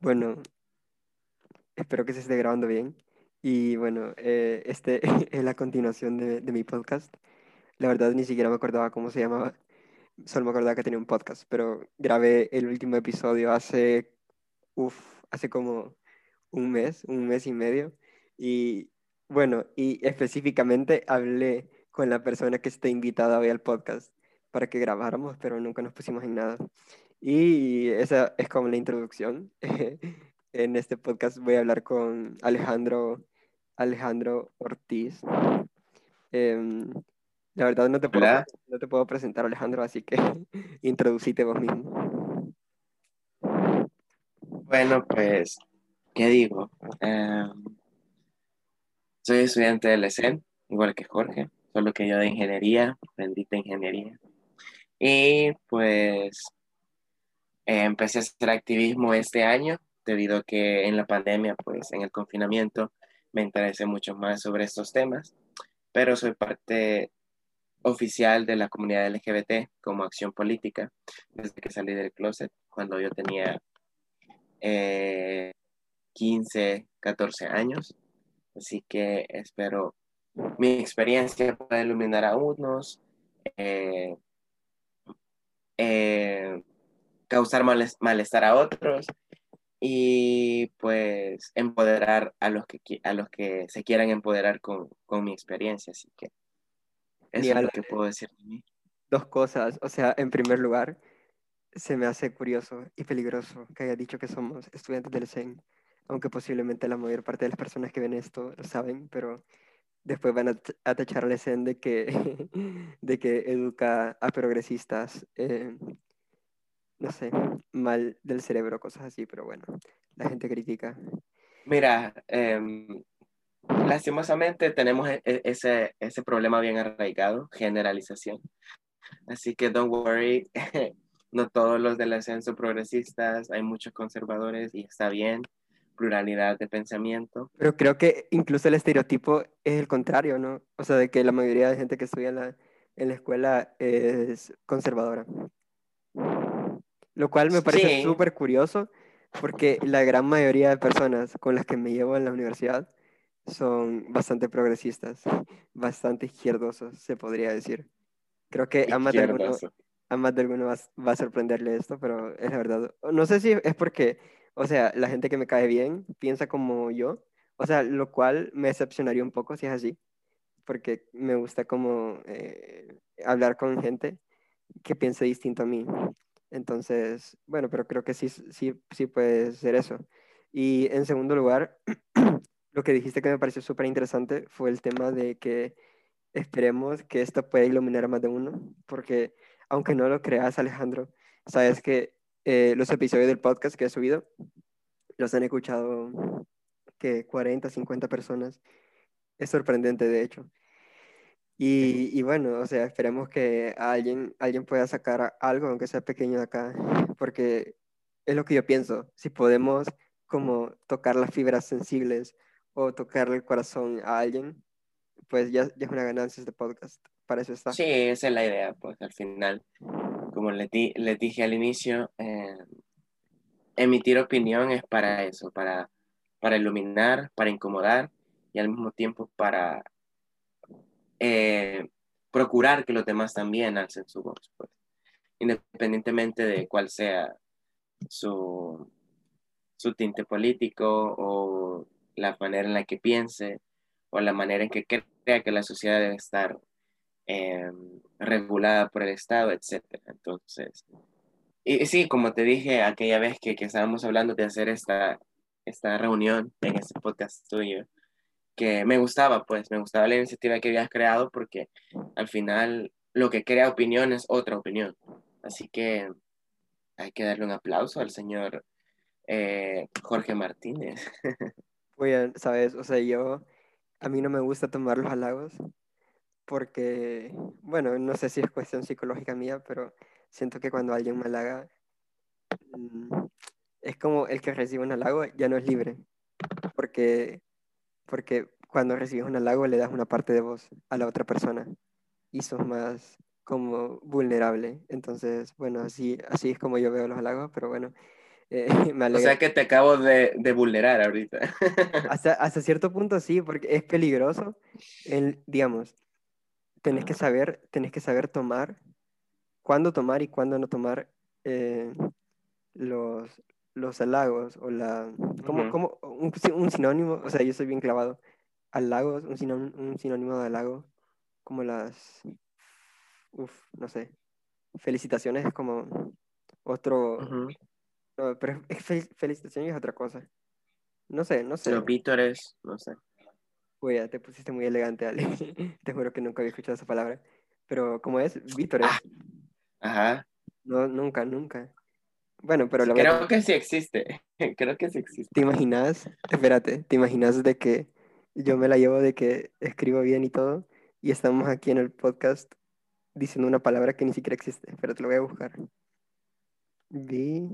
Bueno, espero que se esté grabando bien. Y bueno, eh, este es la continuación de, de mi podcast. La verdad ni siquiera me acordaba cómo se llamaba. Solo me acordaba que tenía un podcast, pero grabé el último episodio hace, uf, hace como un mes, un mes y medio. Y bueno, y específicamente hablé con la persona que está invitada hoy al podcast para que grabáramos, pero nunca nos pusimos en nada. Y esa es como la introducción. en este podcast voy a hablar con Alejandro, Alejandro Ortiz. Em, la verdad no te, puedo, no te puedo presentar, Alejandro, así que introducite vos mismo. Bueno, pues, ¿qué digo? Em, soy estudiante del ESEN, igual que Jorge, solo que yo de ingeniería, bendita ingeniería. Y pues eh, empecé a hacer activismo este año, debido a que en la pandemia, pues en el confinamiento, me interesé mucho más sobre estos temas, pero soy parte oficial de la comunidad LGBT como acción política desde que salí del closet, cuando yo tenía eh, 15, 14 años. Así que espero mi experiencia pueda iluminar a unos, eh, eh, causar males- malestar a otros y pues empoderar a los que, a los que se quieran empoderar con, con mi experiencia. Así que eso es lo que puedo decir de mí. Dos cosas. O sea, en primer lugar, se me hace curioso y peligroso que haya dicho que somos estudiantes del CEN, aunque posiblemente la mayor parte de las personas que ven esto lo saben, pero después van a, a tachar al CEN de que, de que educa a progresistas, eh, no sé, mal del cerebro, cosas así, pero bueno, la gente critica. Mira, em, lastimosamente tenemos e- e- ese, ese problema bien arraigado, generalización. Así que don't worry, no todos los del ascenso progresistas, hay muchos conservadores y está bien, pluralidad de pensamiento. Pero creo que incluso el estereotipo es el contrario, ¿no? O sea, de que la mayoría de gente que estudia en la, en la escuela es conservadora. Lo cual me parece Sí. súper curioso porque la gran mayoría de personas con las que me llevo en la universidad son bastante progresistas, bastante izquierdosos, se podría decir. Creo que a más de alguno, a más de alguno va, va a sorprenderle esto, pero es la verdad. No sé si es porque, o sea, la gente que me cae bien piensa como yo, o sea, lo cual me decepcionaría un poco si es así, porque me gusta como eh, hablar con gente que piense distinto a mí. Entonces, bueno, pero creo que sí, sí, sí puede ser eso. Y en segundo lugar, lo que dijiste que me pareció súper interesante fue el tema de que esperemos que esto pueda iluminar a más de uno, porque aunque no lo creas, Alejandro, sabes que eh, los episodios del podcast que he subido los han escuchado que 40, 50 personas. Es sorprendente, de hecho. Y, y bueno, o sea, esperemos que alguien, alguien pueda sacar algo, aunque sea pequeño de acá, porque es lo que yo pienso. Si podemos como tocar las fibras sensibles o tocarle el corazón a alguien, pues ya, ya es una ganancia este podcast. Para eso está. Sí, esa es la idea, pues al final, como les, di- les dije al inicio, eh, emitir opinión es para eso, para, para iluminar, para incomodar y al mismo tiempo para eh, procurar que los demás también alcen su voz, pues, independientemente de cuál sea su, su tinte político o la manera en la que piense o la manera en que crea que la sociedad debe estar eh, regulada por el Estado, etc. Entonces, y, y sí, como te dije aquella vez que, que estábamos hablando de hacer esta, esta reunión en este podcast tuyo, que me gustaba, pues, me gustaba la iniciativa que habías creado porque al final lo que crea opinión es otra opinión. Así que hay que darle un aplauso al señor eh, Jorge Martínez. Oigan, ¿sabes? O sea, yo, a mí no me gusta tomar los halagos porque, bueno, no sé si es cuestión psicológica mía, pero siento que cuando alguien me halaga, mm, es como el que recibe un halago ya no es libre, porque, porque cuando recibes un halago le das una parte de vos a la otra persona y sos más como vulnerable. Entonces, bueno, así, así es como yo veo los halagos, pero bueno, eh, me O sea que te acabo de, de vulnerar ahorita. Hasta, hasta cierto punto sí, porque es peligroso. El, digamos, tenés que saber, tenés que saber tomar, cuándo tomar y cuándo no tomar eh, los, los halagos o la... ¿Cómo, Ujú. cómo- un, un sinónimo? O sea, yo soy bien clavado. Halagos, un sinónimo, un sinónimo de halago, como las... Uf, no sé. Felicitaciones es como otro... Ujú. no, pero es fel- felicitaciones es otra cosa. No sé, no sé. Los vítores, no sé. Uy, ya te pusiste muy elegante, Ale. Te juro que nunca había escuchado esa palabra. Pero, ¿cómo es? Vítores. Ah. Ajá. No, nunca, nunca. Bueno, pero la Creo que sí existe. Creo que sí existe. ¿Te imaginas? Espérate, ¿te imaginas de que yo me la llevo de que escribo bien y todo? Y estamos aquí en el podcast diciendo una palabra que ni siquiera existe. Pero te lo voy a buscar. Vi.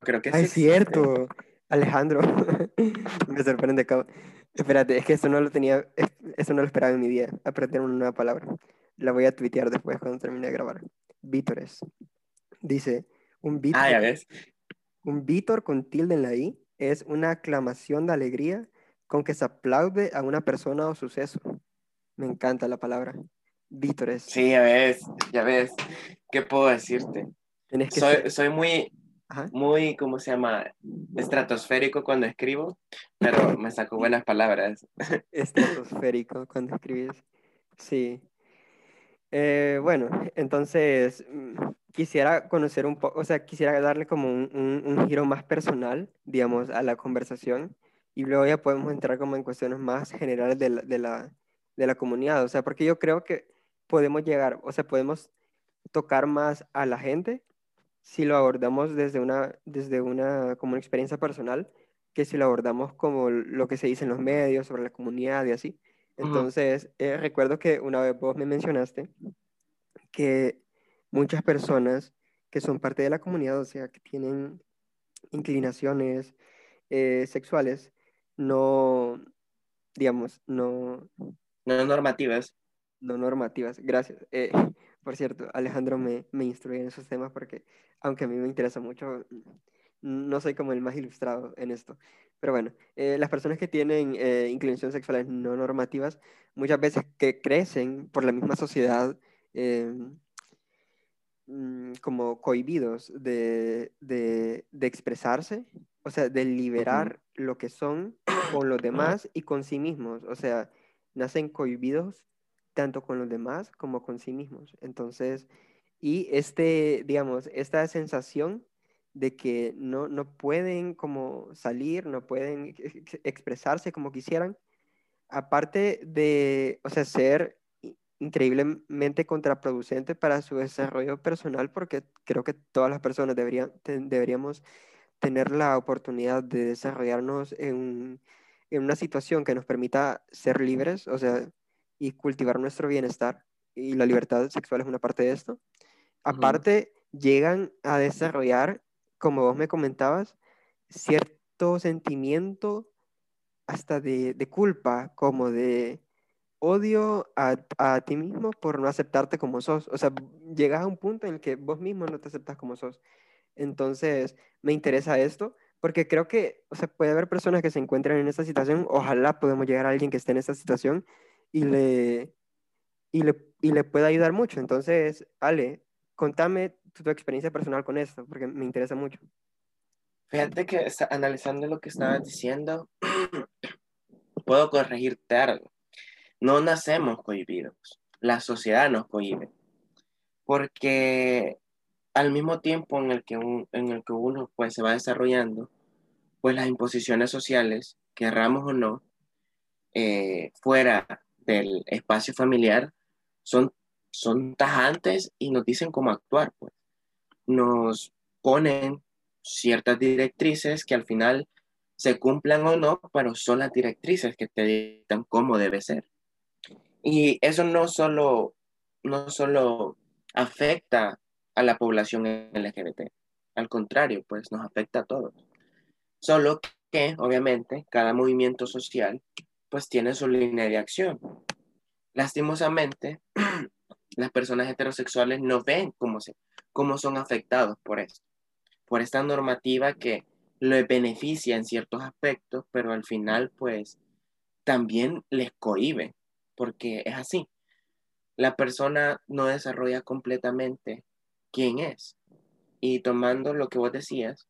Creo que Ah, sí es existe. cierto. Alejandro. Me sorprende. Espérate, es que eso no lo tenía, es- eso no lo esperaba en mi vida, aprender una nueva palabra. La voy a tuitear después cuando termine de grabar. Vítores. Dice, un vítor, Ah, ya ves. un vítor con tilde en la i es una aclamación de alegría con que se aplaude a una persona o suceso. Me encanta la palabra. Vítores. Sí, ya ves. Ya ves. ¿Qué puedo decirte? Soy, ser- soy muy, Ajá. muy, ¿cómo se llama? Estratosférico cuando escribo, pero me saco buenas palabras. estratosférico cuando escribís. Sí. Eh, bueno, entonces mm, quisiera conocer un poco, o sea, quisiera darle como un, un- un giro más personal, digamos, a la conversación y luego ya podemos entrar como en cuestiones más generales de la, de la, de la comunidad, o sea, porque yo creo que podemos llegar, o sea, podemos tocar más a la gente si lo abordamos desde una, desde una, como una experiencia personal, que si lo abordamos como lo que se dice en los medios sobre la comunidad y así. Entonces, eh, recuerdo que una vez vos me mencionaste que muchas personas que son parte de la comunidad, o sea, que tienen inclinaciones eh, sexuales, no, digamos, no, No normativas. no normativas. Gracias. Eh, por cierto, Alejandro me, me instruye en esos temas porque, aunque a mí me interesa mucho, no soy como el más ilustrado en esto. Pero bueno, eh, las personas que tienen eh, inclinaciones sexuales no normativas, muchas veces que crecen por la misma sociedad eh, mm, como cohibidos de, de, de expresarse, o sea, de liberar lo que son con los demás y con sí mismos. O sea, nacen cohibidos tanto con los demás como con sí mismos. Entonces, y este, digamos, esta sensación de que no, no pueden como salir, no pueden ex- expresarse como quisieran, aparte de, o sea, ser increíblemente contraproducente para su desarrollo personal, porque creo que todas las personas deberían, deberíamos tener la oportunidad de desarrollarnos en, en una situación que nos permita ser libres, o sea, y cultivar nuestro bienestar, y la libertad sexual es una parte de esto. Aparte, llegan a desarrollar, como vos me comentabas, cierto sentimiento hasta de, de culpa, como de odio a, a ti mismo por no aceptarte como sos. O sea, llegas a un punto en el que vos mismo no te aceptas como sos. Entonces, me interesa esto porque creo que, o sea, puede haber personas que se encuentran en esta situación. Ojalá podamos llegar a alguien que esté en esta situación y le, y le, y le pueda ayudar mucho. Entonces, Ale, contame tu, tu experiencia personal con esto, porque me interesa mucho. Fíjate que está- analizando lo que estabas diciendo, puedo corregirte algo. No nacemos cohibidos, la sociedad nos cohibe, porque al mismo tiempo en el que, un- en el que uno pues, se va desarrollando, pues las imposiciones sociales, querramos o no, eh, fuera del espacio familiar, son, son tajantes y nos dicen cómo actuar. Pues. Nos ponen ciertas directrices que al final se cumplan o no, pero son las directrices que te dictan cómo debe ser. Y eso no solo, no solo afecta a la población LGBT, al contrario, pues nos afecta a todos. Solo que obviamente cada movimiento social pues tiene su línea de acción. Lastimosamente, las personas heterosexuales no ven cómo, se, cómo son afectados por esto, por esta normativa que les beneficia en ciertos aspectos, pero al final pues también les cohibe, porque es así. La persona no desarrolla completamente quién es. Y tomando lo que vos decías,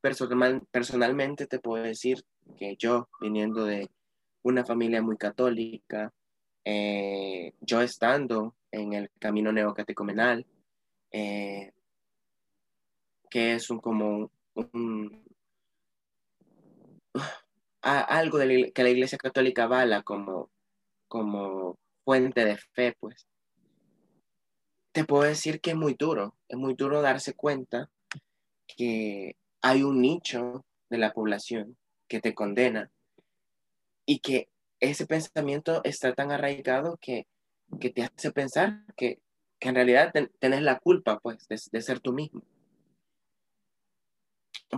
personal, personalmente te puedo decir que yo, viniendo de una familia muy católica, eh, yo estando en el camino neocatecumenal, eh, que es un, como algo que la Iglesia Católica vala como, como fuente de fe, pues. Te puedo decir que es muy duro, es muy duro darse cuenta que hay un nicho de la población que te condena y que ese pensamiento está tan arraigado que, te hace pensar que, en realidad tenés la culpa pues de, ser tú mismo.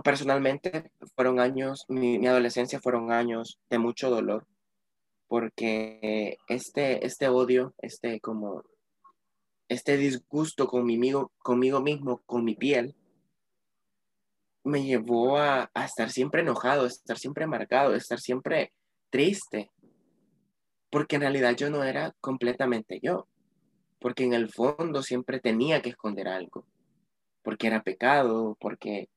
Personalmente fueron años, mi, adolescencia fueron años de mucho dolor porque este, este odio, este como, este disgusto conmigo, conmigo mismo, con mi piel, me llevó a, a estar siempre enojado, a estar siempre amargado, a estar siempre triste, porque en realidad yo no era completamente yo, porque en el fondo siempre tenía que esconder algo, porque era pecado, porque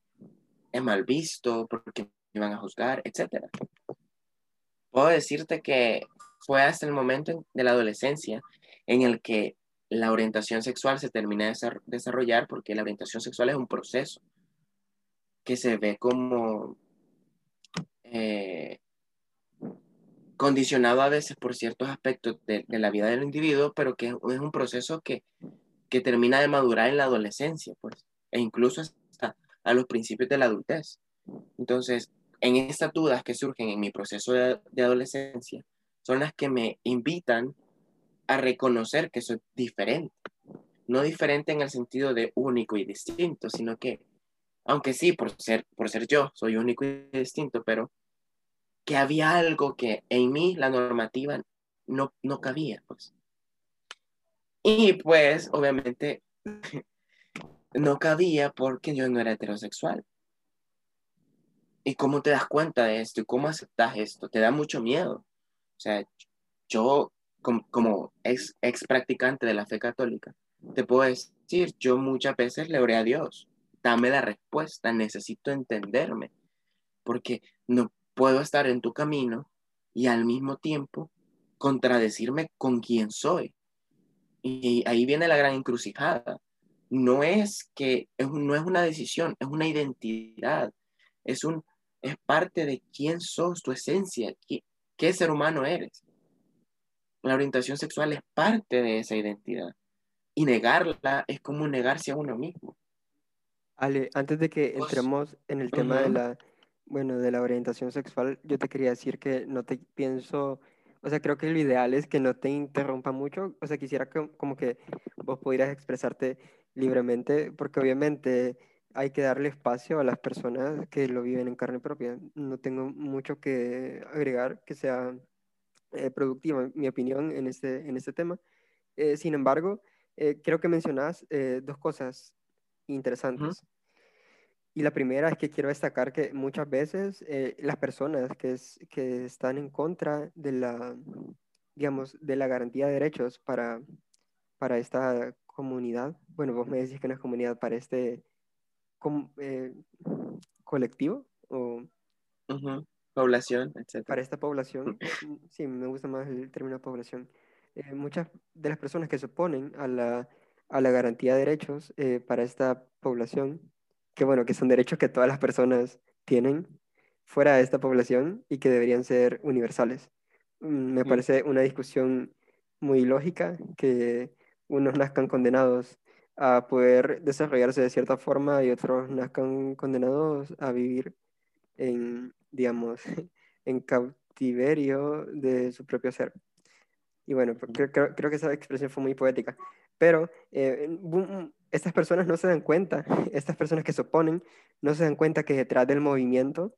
es mal visto, porque me iban a juzgar, etc. Puedo decirte que fue hasta el momento de la adolescencia en el que la orientación sexual se termina de desarrollar, porque la orientación sexual es un proceso que se ve como eh, condicionado a veces por ciertos aspectos de, la vida del individuo, pero que es un proceso que, que termina de madurar en la adolescencia, pues, e incluso hasta a los principios de la adultez. Entonces, en estas dudas que surgen en mi proceso de, adolescencia, son las que me invitan a reconocer que soy diferente. No diferente en el sentido de único y distinto, sino que, aunque sí, por ser, por ser yo, soy único y distinto, pero que había algo que en mí la normativa no, no cabía, pues. Y pues, obviamente, no cabía porque yo no era heterosexual. ¿Y cómo te das cuenta de esto? ¿Y cómo aceptas esto? Te da mucho miedo. O sea, yo como, ex, ex practicante de la fe católica, te puedo decir, yo muchas veces le oré a Dios, dame la respuesta, necesito entenderme, porque no, puedo estar en tu camino y al mismo tiempo contradecirme con quién soy. Y ahí viene la gran encrucijada. No es que no es una decisión, es una identidad. Es un es parte de quién sos, tu esencia, qué, qué ser humano eres. La orientación sexual es parte de esa identidad. Y negarla es como negarse a uno mismo. Ale, antes de que entremos en el tema de la bueno, de la orientación sexual, yo te quería decir que no te pienso, o sea, creo que lo ideal es que no te interrumpa mucho, o sea, quisiera que, como que vos pudieras expresarte libremente, porque obviamente hay que darle espacio a las personas que lo viven en carne propia. No tengo mucho que agregar que sea eh, productiva mi opinión en este, en este tema. Eh, sin embargo, eh, creo que mencionas dos cosas interesantes. Y la primera es que quiero destacar que muchas veces eh, las personas que, que están en contra de la, digamos, de la garantía de derechos para, para esta comunidad, bueno, vos me decís que no es comunidad, para este eh, colectivo o... Población, etc. Para esta población, sí, me gusta más el término población. Eh, muchas de las personas que se oponen a la, a la garantía de derechos para esta población que bueno, que son derechos que todas las personas tienen fuera de esta población y que deberían ser universales. Mm, me parece una discusión muy lógica que unos nazcan condenados a poder desarrollarse de cierta forma y otros nazcan condenados a vivir en, digamos, en cautiverio de su propio ser. Y bueno, creo, creo que esa expresión fue muy poética. Pero eh, estas personas no se dan cuenta, estas personas que se oponen, no se dan cuenta que detrás del movimiento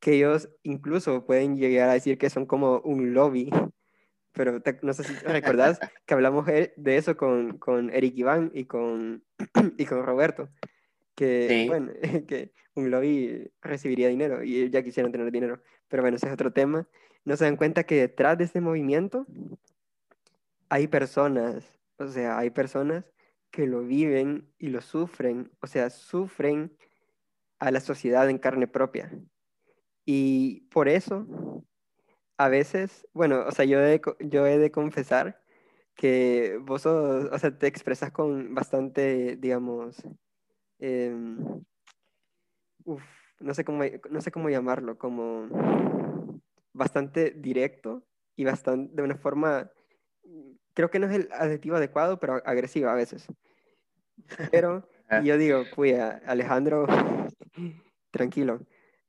que ellos incluso pueden llegar a decir que son como un lobby. Pero no sé si recordás que hablamos de eso con, con Eric Iván y con, y con Roberto. Que, bueno, que un lobby recibiría dinero y ya quisieran tener dinero. Pero bueno, ese es otro tema. No se dan cuenta que detrás de este movimiento hay personas, o sea, hay personas que lo viven y lo sufren, o sea, sufren a la sociedad en carne propia. Y por eso, a veces, bueno, o sea, yo he, yo he de confesar que vos sos, o sea, te expresas con bastante, digamos, em, no sé cómo, no sé cómo llamarlo, como bastante directo y bastante, de una forma, creo que no es el adjetivo adecuado, pero agresiva a veces. Pero ah. yo digo, cuida, Alejandro, tranquilo.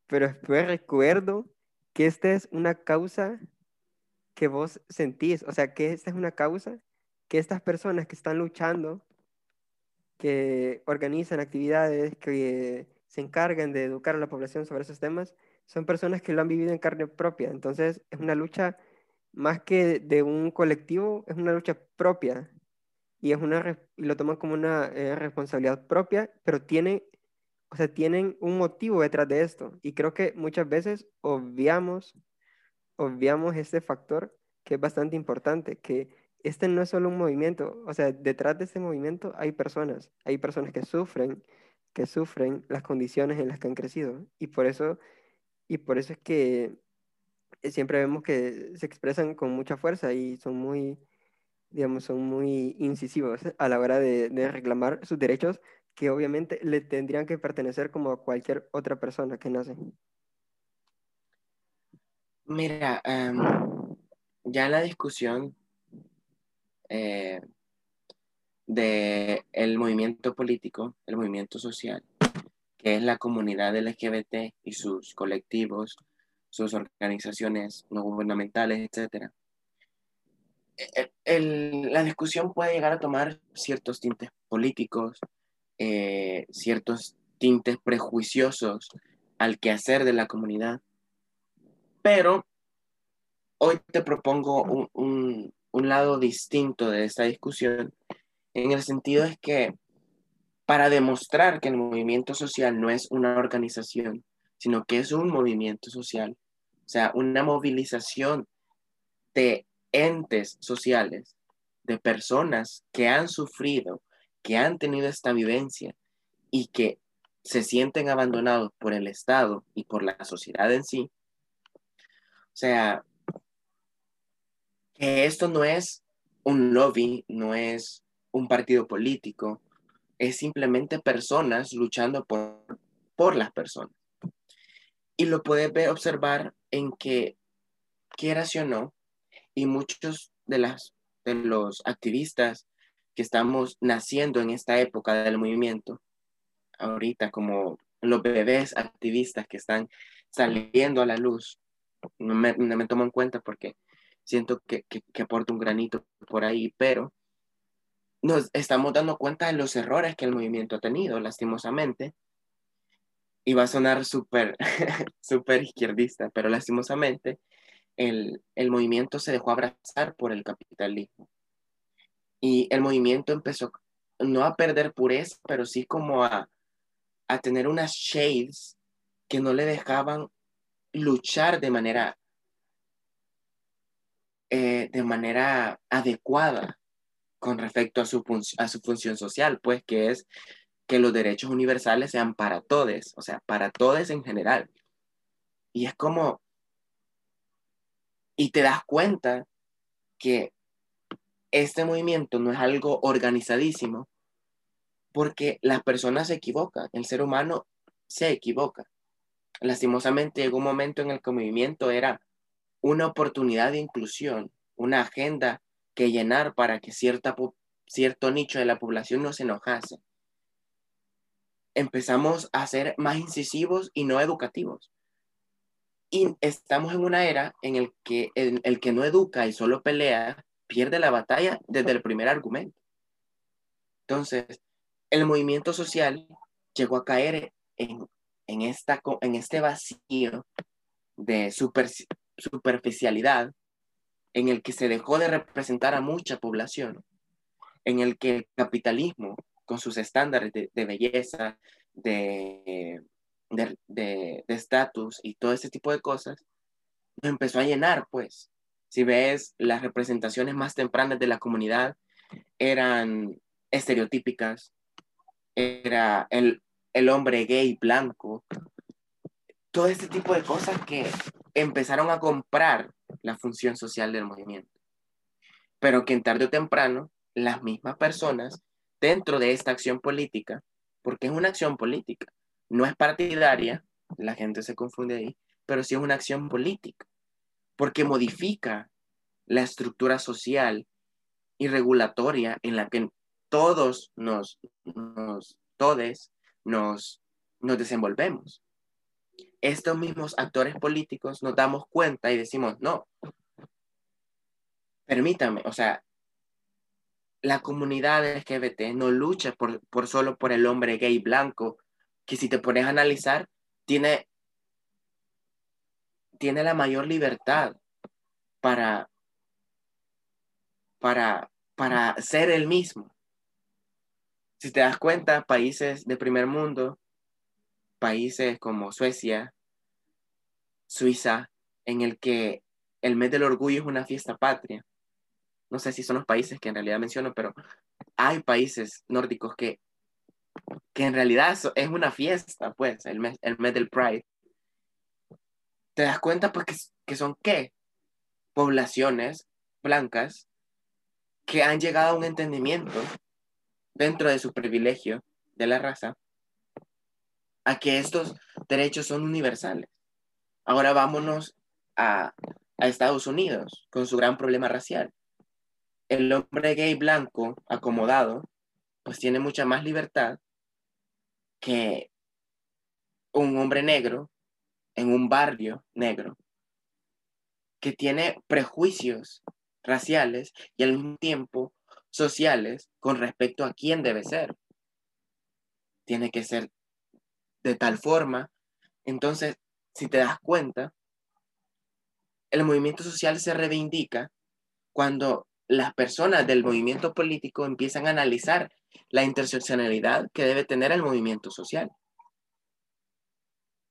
Pero después recuerdo que esta es una causa que vos sentís, o sea, que esta es una causa que estas personas que están luchando, que organizan actividades, que se encargan de educar a la población sobre esos temas, son personas que lo han vivido en carne propia. Entonces, es una lucha más que de un colectivo, es una lucha propia. Y, es una, y lo toman como una eh, responsabilidad propia, pero tiene, o sea, tienen un motivo detrás de esto. Y creo que muchas veces obviamos, obviamos este factor que es bastante importante, que este no es solo un movimiento, o sea, detrás de este movimiento hay personas, hay personas que sufren, que sufren las condiciones en las que han crecido. Y por eso y por eso es que siempre vemos que se expresan con mucha fuerza y son muy, digamos, son muy incisivos a la hora de, reclamar sus derechos que obviamente le tendrían que pertenecer como a cualquier otra persona que nace. Mira, em, ya la discusión eh, del movimiento político, el movimiento social, que es la comunidad LGBT y sus colectivos, sus organizaciones no gubernamentales, etc. E, la discusión puede llegar a tomar ciertos tintes políticos, eh, ciertos tintes prejuiciosos al quehacer de la comunidad, pero hoy te propongo un, un, un lado distinto de esta discusión, en el sentido es que para demostrar que el movimiento social no es una organización, sino que es un movimiento social, o sea, una movilización de entes sociales, de personas que han sufrido, que han tenido esta vivencia y que se sienten abandonados por el Estado y por la sociedad en sí. O sea, que esto no es un lobby, no es un partido político, es simplemente personas luchando por, por las personas. Y lo puedes observar en que, quieras o no, y muchos de, las, de los activistas que estamos naciendo en esta época del movimiento, ahorita como los bebés activistas que están saliendo a la luz, no me, me tomo en cuenta porque siento que, que, que aporta un granito por ahí, pero nos estamos dando cuenta de los errores que el movimiento ha tenido, lastimosamente. Va a sonar súper, súper izquierdista, pero lastimosamente el, el movimiento se dejó abrazar por el capitalismo. Y el movimiento empezó no a perder pureza, pero sí como a, a tener unas shades que no le dejaban luchar de manera, eh, de manera adecuada con respecto a su, a su función social, pues que es que los derechos universales sean para todos, o sea, para todos en general. Y es como, y te das cuenta que este movimiento no es algo organizadísimo, porque las personas se equivocan, el ser humano se equivoca. Lastimosamente llegó un momento en el que el movimiento era una oportunidad de inclusión, una agenda que llenar para que cierta, cierto nicho de la población no se enojase. Empezamos a ser más incisivos y no educativos. Y estamos en una era en el que el, que no educa y solo pelea pierde la batalla desde el primer argumento. Entonces, el movimiento social llegó a caer en, esta, en este vacío de superficialidad en el que se dejó de representar a mucha población, en el que el capitalismo, con sus estándares de, belleza, de estatus de, y todo ese tipo de cosas, nos empezó a llenar, pues. Si ves, las representaciones más tempranas de la comunidad eran estereotípicas, era el, el hombre gay blanco, todo este tipo de cosas que empezaron a comprar la función social del movimiento. Pero que en tarde o temprano, las mismas personas, dentro de esta acción política, porque es una acción política, no es partidaria, la gente se confunde ahí, pero sí es una acción política, porque modifica la estructura social y regulatoria en la que todos nos, nos todes nos, nos desenvolvemos. Estos mismos actores políticos nos damos cuenta y decimos, no, permítame, o sea, la comunidad LGBT no lucha por, por solo por el hombre gay blanco, que si te pones a analizar, tiene, tiene la mayor libertad para, para, para ser el mismo. Si te das cuenta, países de primer mundo, países como Suecia, Suiza, en el que el mes del orgullo es una fiesta patria. No sé si son los países que en realidad menciono, pero hay países nórdicos que, que en realidad es una fiesta, pues, el mes, el mes del Pride. Te das cuenta, pues, que, que son qué? Poblaciones blancas que han llegado a un entendimiento dentro de su privilegio de la raza, a que estos derechos son universales. Ahora vámonos a, Estados Unidos con su gran problema racial. El hombre gay blanco acomodado, pues tiene mucha más libertad que un hombre negro en un barrio negro que tiene prejuicios raciales y al mismo tiempo sociales con respecto a quién debe ser. Tiene que ser de tal forma. Entonces, si te das cuenta, el movimiento social se reivindica cuando las personas del movimiento político empiezan a analizar la interseccionalidad que debe tener el movimiento social.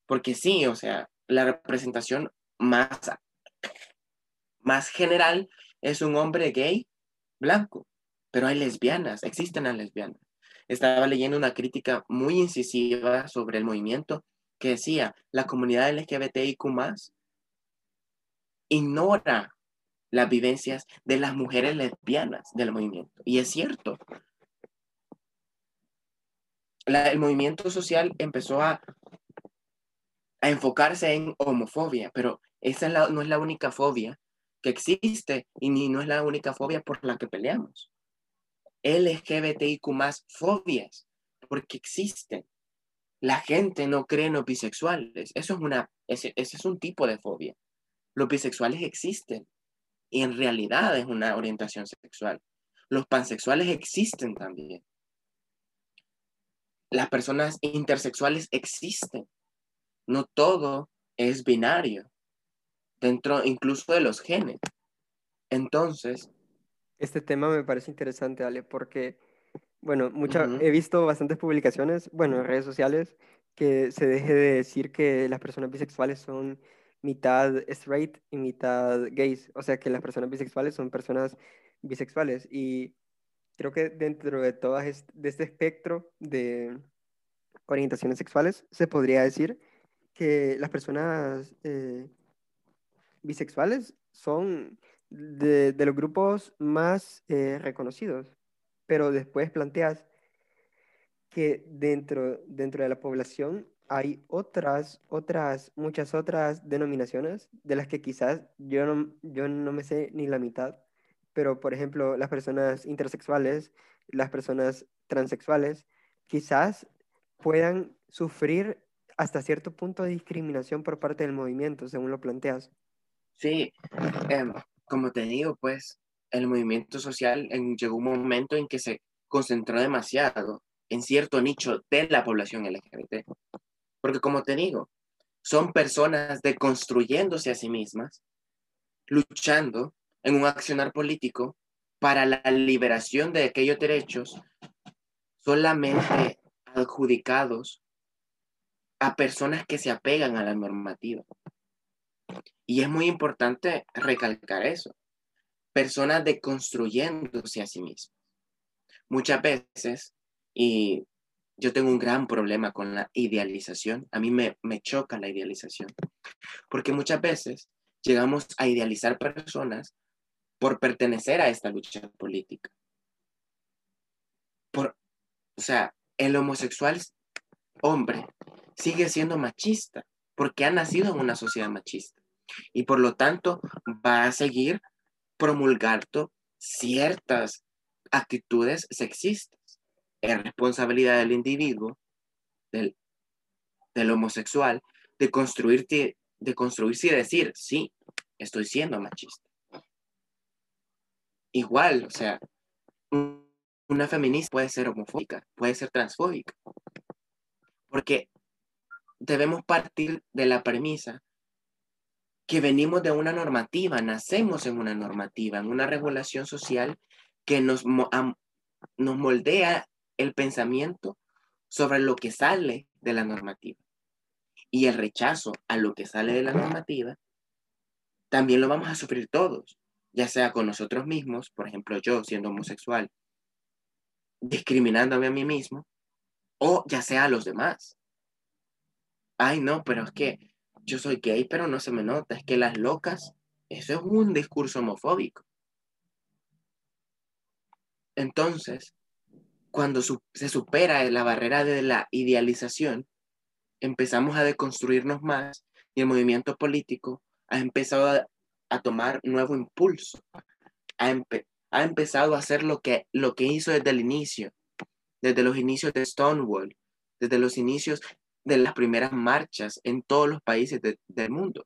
Porque sí, o sea, la representación más, más general es un hombre gay blanco pero hay lesbianas, existen las lesbianas. Estaba leyendo una crítica muy incisiva sobre el movimiento que decía, la comunidad LGBTIQ ignora las vivencias de las mujeres lesbianas del movimiento. Y es cierto. el movimiento social empezó a, enfocarse en homofobia, pero esa no es la única fobia que existe y ni no es la única fobia por la que peleamos. LGBTIQ más fobias, porque existen. La gente no cree en los bisexuales. Eso es una, ese, ese es un tipo de fobia. Los bisexuales existen y en realidad es una orientación sexual. Los pansexuales existen también. Las personas intersexuales existen. No todo es binario, dentro incluso de los genes. Entonces, este tema me parece interesante, Ale, porque, bueno, mucha, he visto bastantes publicaciones, bueno, en redes sociales, que se deje de decir que las personas bisexuales son mitad straight y mitad gays, o sea, que las personas bisexuales son personas bisexuales. Y creo que dentro de todo de este espectro de orientaciones sexuales, se podría decir que las personas eh, bisexuales son de, los grupos más eh, reconocidos, pero después planteas que dentro, dentro de la población hay otras, otras, muchas otras denominaciones de las que quizás yo no, yo no me sé ni la mitad, pero por ejemplo las personas intersexuales, las personas transexuales, quizás puedan sufrir hasta cierto punto de discriminación por parte del movimiento, según lo planteas. Sí, em, como te digo, pues el movimiento social llegó un momento en que se concentró demasiado en cierto nicho de la población LGBT. Porque como te digo, son personas deconstruyéndose a sí mismas, luchando en un accionar político para la liberación de aquellos derechos solamente adjudicados a personas que se apegan a la normativa. Y es muy importante recalcar eso. Personas deconstruyéndose a sí mismas. Muchas veces, y yo tengo un gran problema con la idealización, a mí me, me choca la idealización, porque muchas veces llegamos a idealizar personas por pertenecer a esta lucha política. Por, o sea, el homosexual hombre sigue siendo machista porque ha nacido en una sociedad machista y por lo tanto va a seguir promulgando ciertas actitudes sexistas. Es responsabilidad del individuo, del, del homosexual, de construirte, de construirse y decir, sí, estoy siendo machista. Igual, o sea, una feminista puede ser homofóbica, puede ser transfóbica, porque debemos partir de la premisa que venimos de una normativa, nacemos en una normativa, en una regulación social que nos, nos moldea el pensamiento sobre lo que sale de la normativa. Y el rechazo a lo que sale de la normativa, también lo vamos a sufrir todos, ya sea con nosotros mismos, por ejemplo yo siendo homosexual, discriminándome a mí mismo, o ya sea a los demás. Ay, no, pero es que yo soy gay, pero no se me nota, es que las locas, eso es un discurso homofóbico. Entonces, cuando se supera la barrera de la idealización, empezamos a deconstruirnos más y el movimiento político ha empezado a, tomar nuevo impulso, ha, ha, empezado a hacer lo que, lo que hizo desde el inicio, desde los inicios de Stonewall, desde los inicios de las primeras marchas en todos los países del mundo.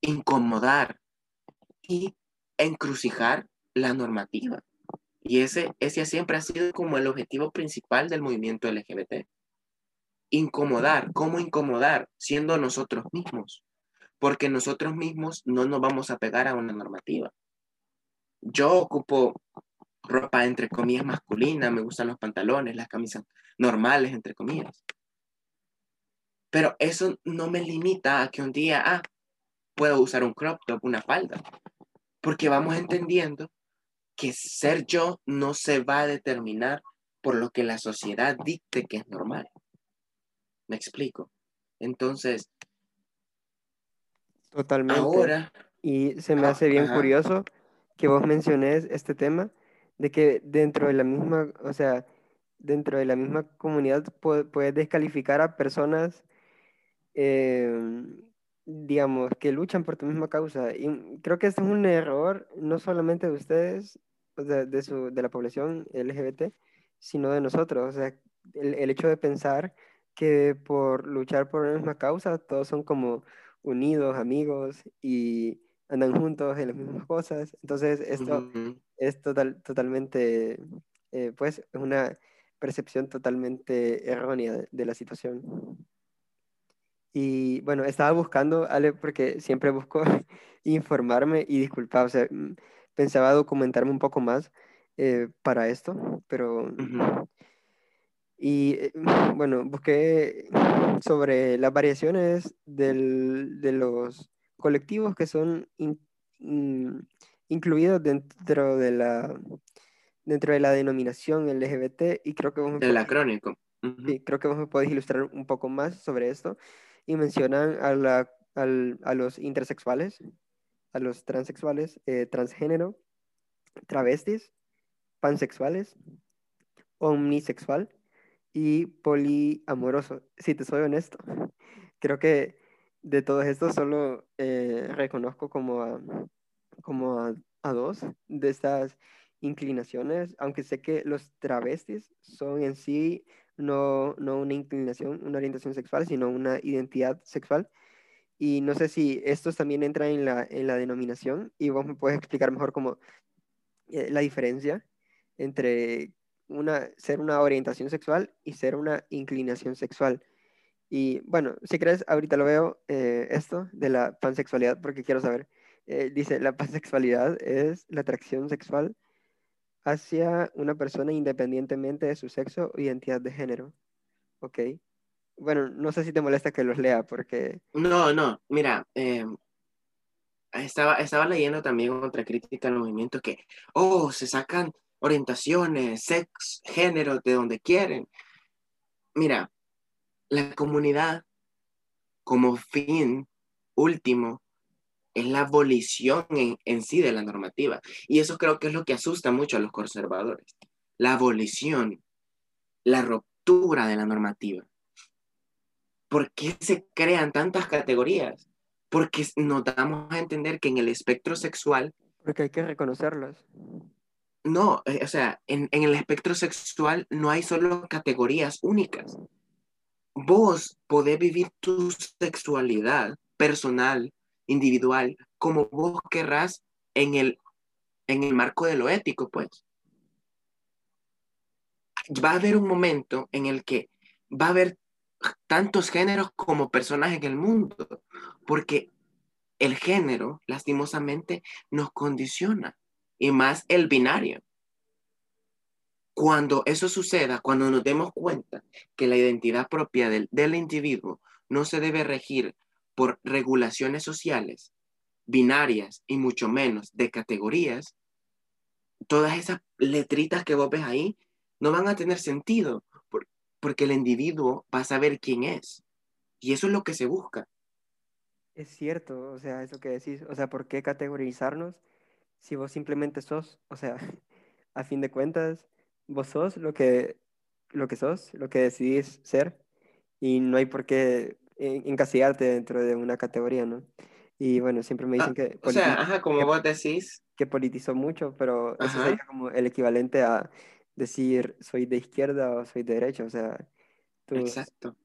Incomodar y encrucijar la normativa. Y ese, ese siempre ha sido como el objetivo principal del movimiento LGBT. Incomodar, ¿cómo incomodar? Siendo nosotros mismos. Porque nosotros mismos no nos vamos a pegar a una normativa. Yo ocupo ropa entre comillas masculina, me gustan los pantalones, las camisas normales, entre comillas. Pero eso no me limita a que un día, ah, puedo usar un crop top, una falda, porque vamos entendiendo que ser yo no se va a determinar por lo que la sociedad dicte que es normal. ¿Me explico? Entonces, Totalmente. Ahora. Y se me hace bien curioso que vos menciones este tema de que dentro de la misma, o sea, dentro de la misma comunidad puedes descalificar a personas Em, digamos, que luchan por tu misma causa. Y creo que este es un error no solamente de ustedes, de, de, su, de la población LGBT, sino de nosotros. O sea, el, el, hecho de pensar que por luchar por la misma causa, todos son como unidos, amigos y andan juntos en las mismas cosas. Entonces, esto es total, totalmente, eh, pues, una percepción totalmente errónea de la situación. Y bueno, estaba buscando, Ale, porque siempre busco informarme y disculpa, o sea, mm, pensaba documentarme un poco más eh, para esto, pero... Y eh, bueno, busqué sobre las variaciones del, de los colectivos que son incluidos dentro de la dentro de la denominación LGBT y creo que vos me acrónico. sí, creo que vos me podés ilustrar un poco más sobre esto y mencionan a, la, a los intersexuales, a los transexuales, eh, transgénero, travestis, pansexuales, omnisexual y poliamoroso. Si te soy honesto, creo que de todos estos solo eh, reconozco como como a, dos de estas inclinaciones, aunque sé que los travestis son en sí no, no una inclinación, una orientación sexual, sino una identidad sexual. Y no sé si estos también entran en la, en la denominación y vos me puedes explicar mejor cómo eh, la diferencia entre una, ser una orientación sexual y ser una inclinación sexual. Y bueno, si crees, ahorita lo veo, eh, esto de la pansexualidad, porque quiero saber. Eh, dice, la pansexualidad es la atracción sexual hacia una persona independientemente de su sexo o identidad de género. Ok. Bueno, no sé si te molesta que los lea porque... No, no, mira, eh, estaba, estaba leyendo también otra crítica al movimiento que, oh, se sacan orientaciones, sex, género, de donde quieren. Mira, la comunidad como fin último es la abolición en, en, sí de la normativa. Y eso creo que es lo que asusta mucho a los conservadores. La abolición, la ruptura de la normativa. ¿Por qué se crean tantas categorías? Porque nos damos a entender que en el espectro sexual... Porque hay que reconocerlas. No, eh, o sea, en, en el espectro sexual no hay solo categorías únicas. Vos podés vivir tu sexualidad personal, individual, como vos querrás en el, en el marco de lo ético, pues. Va a haber un momento en el que va a haber tantos géneros como personas en el mundo, porque el género, lastimosamente, nos condiciona, y más el binario. Cuando eso suceda, cuando nos demos cuenta que la identidad propia del, del individuo no se debe regir por regulaciones sociales, binarias y mucho menos de categorías, todas esas letritas que vos ves ahí no van a tener sentido, porque el individuo va a saber quién es. Y eso es lo que se busca. Es cierto, o sea, eso que decís, o sea, ¿por qué categorizarnos si vos simplemente sos? O sea, a fin de cuentas, vos sos lo que, lo que sos, lo que decidís ser, y no hay por qué encasillarte dentro de una categoría, ¿no? Y bueno, siempre me dicen Ah, que, o sea, ajá, como que, vos decís, que politizo mucho, pero eso ajá, sería como el equivalente a decir soy de izquierda o soy de derecha, o sea, tus,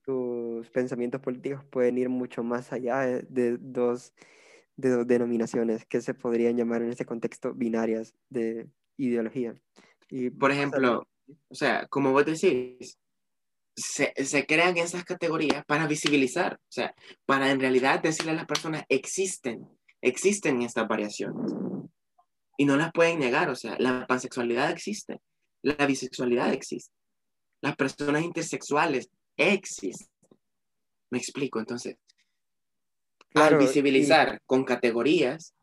tus pensamientos políticos pueden ir mucho más allá de, de dos, de dos denominaciones que se podrían llamar en este contexto binarias de ideología. Y Por ejemplo, o sea, como vos decís, se, se crean esas categorías para visibilizar, o sea, para en realidad decirle a las personas, existen, existen estas variaciones y no las pueden negar, o sea, la pansexualidad existe, la bisexualidad existe, las personas intersexuales existen. Me explico, entonces, al claro, y visibilizar con categorías,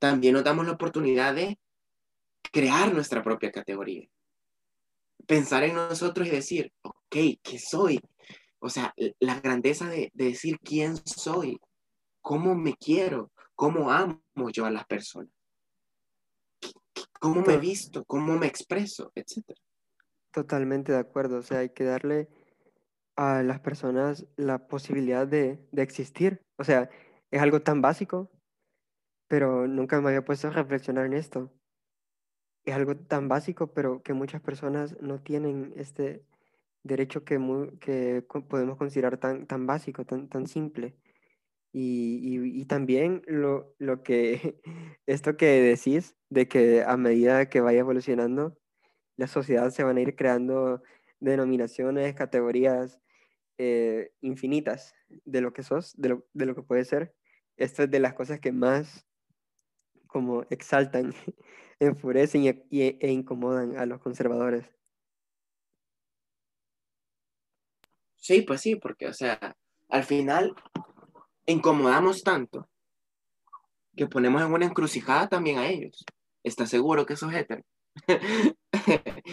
también nos damos la oportunidad de crear nuestra propia categoría. Pensar en nosotros y decir, ok, ¿qué soy? O sea, la grandeza de, de decir quién soy, cómo me quiero, cómo amo yo a las personas, cómo me to- visto, cómo me expreso, etc. totalmente de acuerdo, o sea, hay que darle a las personas la posibilidad de, de existir, o sea, es algo tan básico, pero nunca me había puesto a reflexionar en esto. Es algo tan básico, pero que muchas personas no tienen este derecho que, mu- que podemos considerar tan, tan básico, tan, tan simple. Y, y- también lo, lo que, esto que decís, de que a medida que vaya evolucionando, la sociedad se van a ir creando denominaciones, categorías eh, infinitas de lo que sos, de lo, de lo que puede ser. Esto es de las cosas que más como exaltan, enfurecen y, y- e incomodan a los conservadores. Sí, pues sí, porque, o sea, al final incomodamos tanto que ponemos en una encrucijada también a ellos. ¿Estás seguro que sos hetero?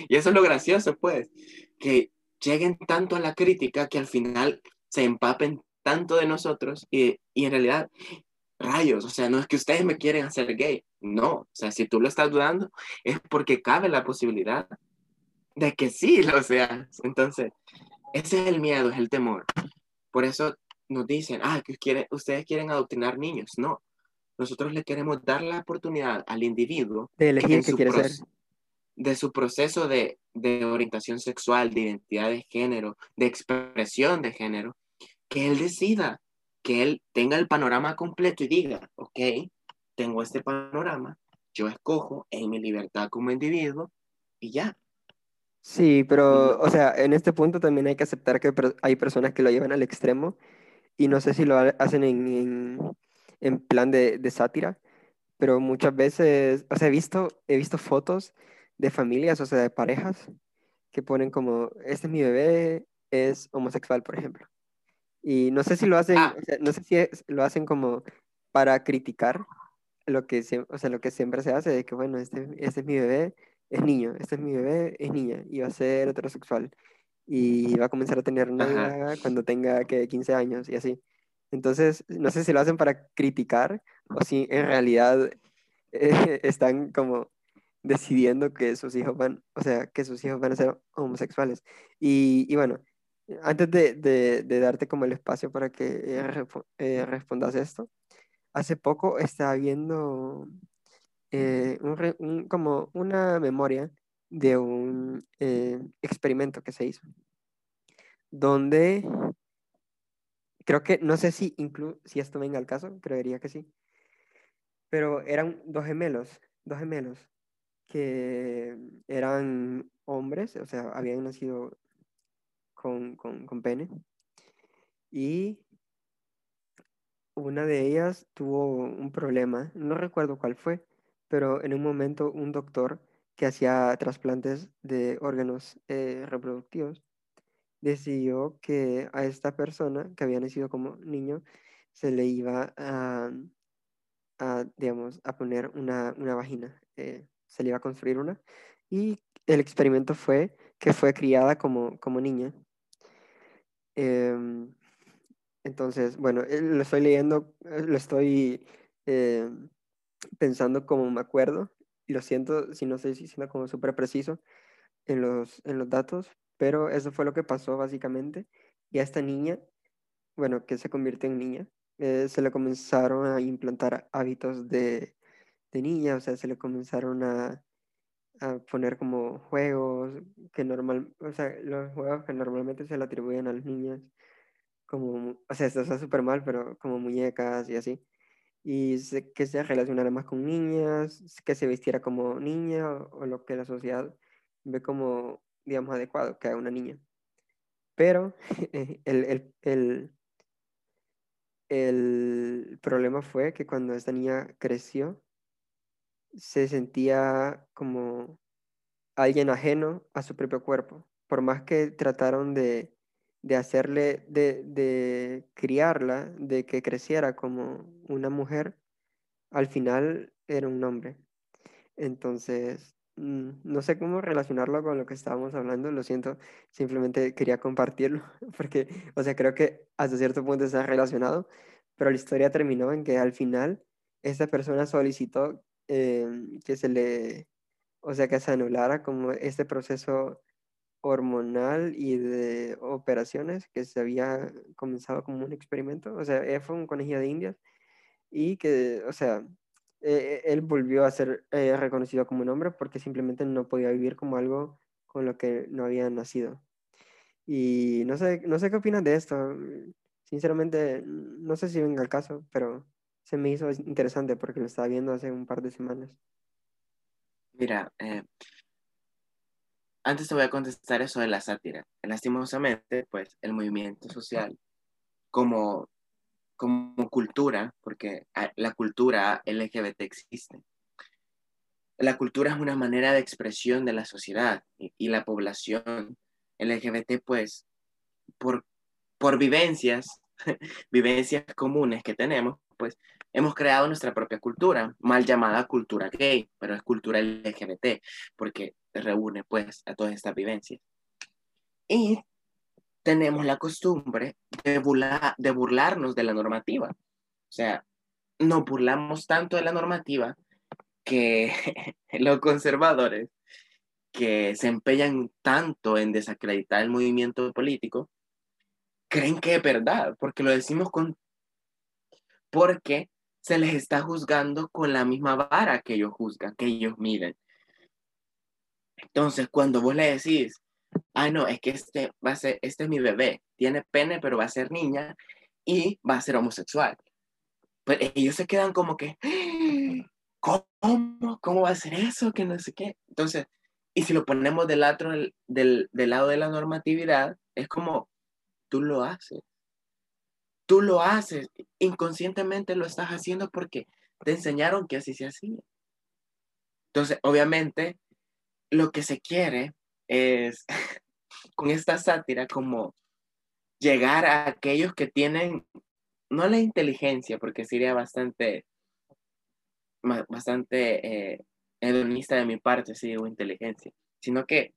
y eso es lo gracioso, pues, que lleguen tanto a la crítica que al final se empapen tanto de nosotros y, y en realidad, rayos, o sea, no es que ustedes me quieren hacer gay, no, o sea, si tú lo estás dudando es porque cabe la posibilidad de que sí lo seas. Entonces, ese es el miedo, es el temor. Por eso nos dicen, ah, que ustedes quieren adoctrinar niños. No, nosotros le queremos dar la oportunidad al individuo De elegir qué quiere ser. de su proceso de, de orientación sexual, de identidad de género, de expresión de género, que él decida, que él tenga el panorama completo y diga, ok, tengo este panorama, yo escojo en mi libertad como individuo y ya. Sí, pero, o sea, en este punto también hay que aceptar que hay personas que lo llevan al extremo y no sé si lo ha- hacen en, en, en plan de, de sátira, pero muchas veces, o sea, he visto, he visto fotos de familias, o sea, de parejas que ponen como, este es mi bebé, es homosexual, por ejemplo. Y no sé si lo hacen, Ah, o sea, no sé si es- lo hacen como para criticar lo que, sie- o sea, lo que siempre se hace, de que, bueno, este, este es mi bebé, es niño, este es mi bebé, es niña, y va a ser heterosexual, y va a comenzar a tener novia cuando tenga, que 15 años, y así. Entonces, no sé si lo hacen para criticar, o si en realidad eh, están como decidiendo que sus hijos van, o sea, que sus hijos van a ser homosexuales. Y, y bueno, antes de, de- de darte como el espacio para que eh, eh, respondas esto, hace poco estaba viendo eh, como una memoria de un eh, experimento que se hizo, donde creo que, no sé si, inclu si esto venga al caso, creería que sí, pero eran dos gemelos, dos gemelos que eran hombres, o sea, habían nacido con, con, con pene, y una de ellas tuvo un problema, no recuerdo cuál fue, pero en un momento un doctor que hacía trasplantes de órganos eh, reproductivos decidió que a esta persona que había nacido como niño se le iba a, digamos, a poner una, una vagina, eh, se le iba a construir una, y el experimento fue que fue criada como, como niña. Em, entonces, bueno, eh, lo estoy leyendo, lo estoy eh, pensando como me acuerdo, y lo siento si no estoy siendo como súper preciso en los, en los datos, pero eso fue lo que pasó básicamente. Y a esta niña, bueno, que se convierte en niña, eh, se le comenzaron a implantar hábitos de, de niña, o sea, se le comenzaron a, a poner como juegos que normal, o sea, los juegos que normalmente se le atribuyen a las niñas, como, o sea, esto está súper mal, pero como muñecas y así. Y que se relacionara más con niñas, que se vistiera como niña o, lo que la sociedad ve como, digamos, adecuado que haga una niña. Pero el, el, el, el problema fue que cuando esta niña creció, se sentía como alguien ajeno a su propio cuerpo. Por más que trataron de, de hacerle, de, de criarla, de que creciera como una mujer, al final era un hombre. Entonces, mm, no sé cómo relacionarlo con lo que estábamos hablando, lo siento, simplemente quería compartirlo, porque, o sea, creo que hasta cierto punto está relacionado, pero la historia terminó en que al final esta persona solicitó em, que se le, o sea, que se anulara como este proceso hormonal y de operaciones que se había comenzado como un experimento, o sea, ella fue un conejillo de indias y que, o sea, eh, él volvió a ser eh, reconocido como un hombre porque simplemente no podía vivir como algo con lo que no había nacido. Y no sé, no sé qué opinas de esto. Sinceramente, no sé si venga al caso, pero se me hizo interesante porque lo estaba viendo hace un par de semanas. mira, eh, antes te voy a contestar eso de la sátira. Lastimosamente, pues el movimiento social como, como cultura, porque la cultura LGBT existe. La cultura es una manera de expresión de la sociedad y, y la población LGBT, pues, por, por vivencias, vivencias comunes que tenemos, pues, hemos creado nuestra propia cultura, mal llamada cultura gay, pero es cultura LGBT, porque reúne, pues, a todas estas vivencias. Y tenemos la costumbre de, burla, de burlarnos de la normativa. O sea, nos burlamos tanto de la normativa que los conservadores que se empeñan tanto en desacreditar el movimiento político creen que es verdad, porque lo decimos con porque se les está juzgando con la misma vara que ellos juzgan, que ellos miden. Entonces, cuando vos le decís, ah, no, es que este va a ser, este es mi bebé, tiene pene, pero va a ser niña y va a ser homosexual. Pues ellos se quedan como que, ¿cómo? ¿Cómo va a ser eso? Que no sé qué. Entonces, Y si lo ponemos del, lado, del, del lado de la normatividad, es como tú lo haces. Tú lo haces, inconscientemente lo estás haciendo porque te enseñaron que así se hacía. Entonces, obviamente, lo que se quiere es, con esta sátira, como llegar a aquellos que tienen, no la inteligencia, porque sería bastante, bastante eh, hedonista de mi parte si digo inteligencia, sino que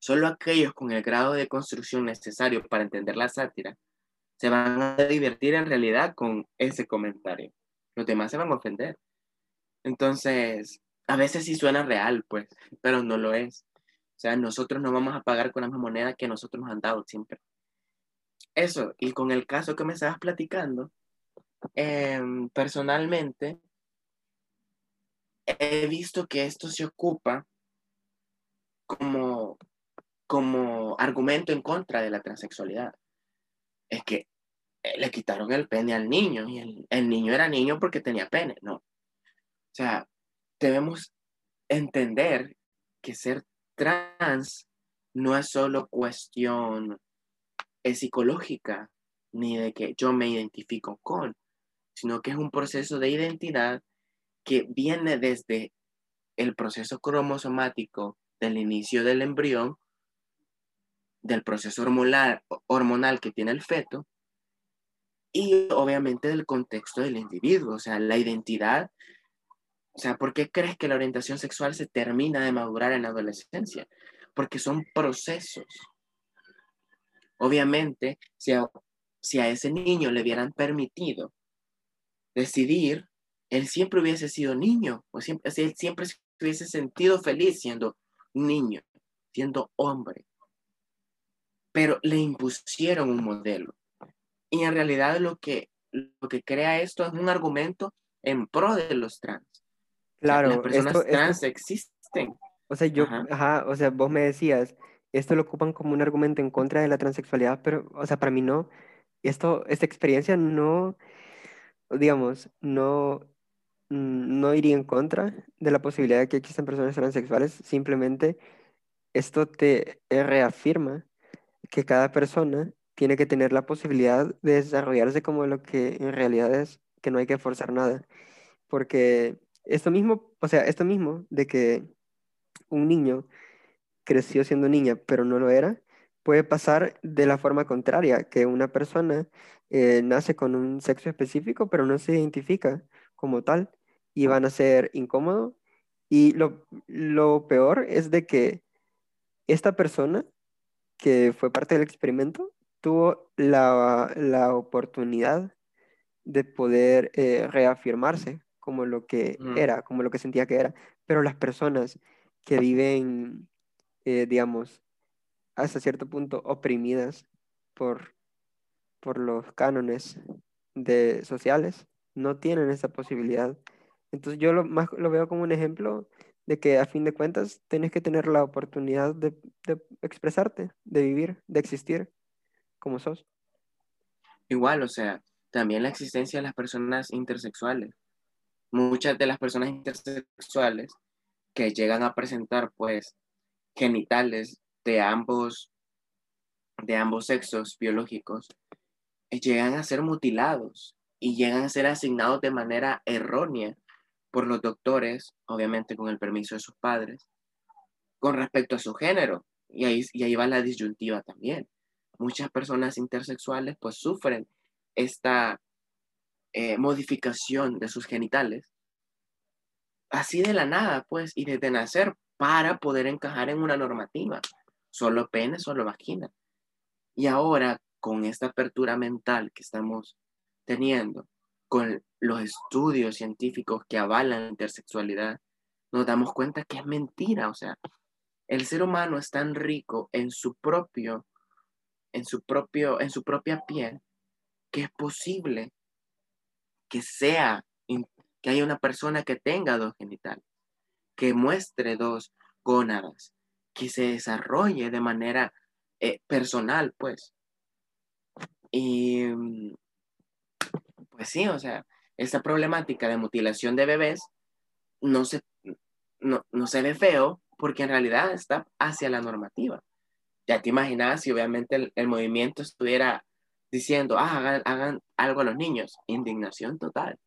solo aquellos con el grado de construcción necesario para entender la sátira se van a divertir en realidad con ese comentario. Los demás se van a ofender. Entonces, a veces sí suena real, pues, pero no lo es. O sea, nosotros no vamos a pagar con la misma moneda que nosotros nos han dado siempre. Eso, y con el caso que me estabas platicando, em, personalmente, he visto que esto se ocupa como, como argumento en contra de la transexualidad. Es que eh, le quitaron el pene al niño y el, el niño era niño porque tenía pene, ¿no? O sea, debemos entender que ser trans no es solo cuestión psicológica ni de que yo me identifico con, sino que es un proceso de identidad que viene desde el proceso cromosomático del inicio del embrión, del proceso hormonal, hormonal que tiene el feto, y obviamente del contexto del individuo, o sea, la identidad o sea, ¿por qué crees que la orientación sexual se termina de madurar en la adolescencia? Porque son procesos. Obviamente, si a, si a ese niño le hubieran permitido decidir, él siempre hubiese sido niño, o siempre, él siempre se hubiese sentido feliz siendo niño, siendo hombre. Pero le impusieron un modelo. Y en realidad lo que, lo que crea esto es un argumento en pro de los trans. Claro, las personas trans existen. O sea, yo, ajá. o sea, vos me decías, esto lo ocupan como un argumento en contra de la transexualidad, pero, o sea, para mí no. Esto, esta experiencia no, digamos, no, no iría en contra de la posibilidad de que existan personas transexuales, simplemente esto te reafirma que cada persona tiene que tener la posibilidad de desarrollarse como lo que en realidad es, que no hay que forzar nada, porque esto mismo, o sea, esto mismo de que un niño creció siendo niña, pero no lo era, puede pasar de la forma contraria, que una persona eh, nace con un sexo específico, pero no se identifica como tal y van a ser incómodo. Y lo, lo peor es de que esta persona que fue parte del experimento tuvo la, la oportunidad de poder eh, reafirmarse como lo que era, como lo que sentía que era, pero las personas que viven, eh, digamos, hasta cierto punto oprimidas por, por los cánones de, sociales, no tienen esa posibilidad. Entonces yo lo, más lo veo como un ejemplo de que a fin de cuentas tienes que tener la oportunidad de, de expresarte, de vivir, de existir como sos. Igual, o sea, también la existencia de las personas intersexuales muchas de las personas intersexuales que llegan a presentar pues genitales de ambos de ambos sexos biológicos llegan a ser mutilados y llegan a ser asignados de manera errónea por los doctores, obviamente con el permiso de sus padres, con respecto a su género. Y ahí, y ahí va la disyuntiva también. Muchas personas intersexuales pues sufren esta eh, modificación de sus genitales, así de la nada, pues, y desde nacer para poder encajar en una normativa, solo pene, solo vagina. Y ahora, con esta apertura mental que estamos teniendo, con los estudios científicos que avalan la intersexualidad, nos damos cuenta que es mentira, o sea, el ser humano es tan rico en su propio, en su propio, en su propia piel, que es posible que sea, que haya una persona que tenga dos genitales, que muestre dos gónadas, que se desarrolle de manera eh, personal, pues. Y pues sí, o sea, esta problemática de mutilación de bebés no se, no, se ve feo porque en realidad está hacia la normativa. Ya te imaginas si obviamente el, movimiento estuviera diciendo, ah, hagan, hagan algo a los niños, indignación total.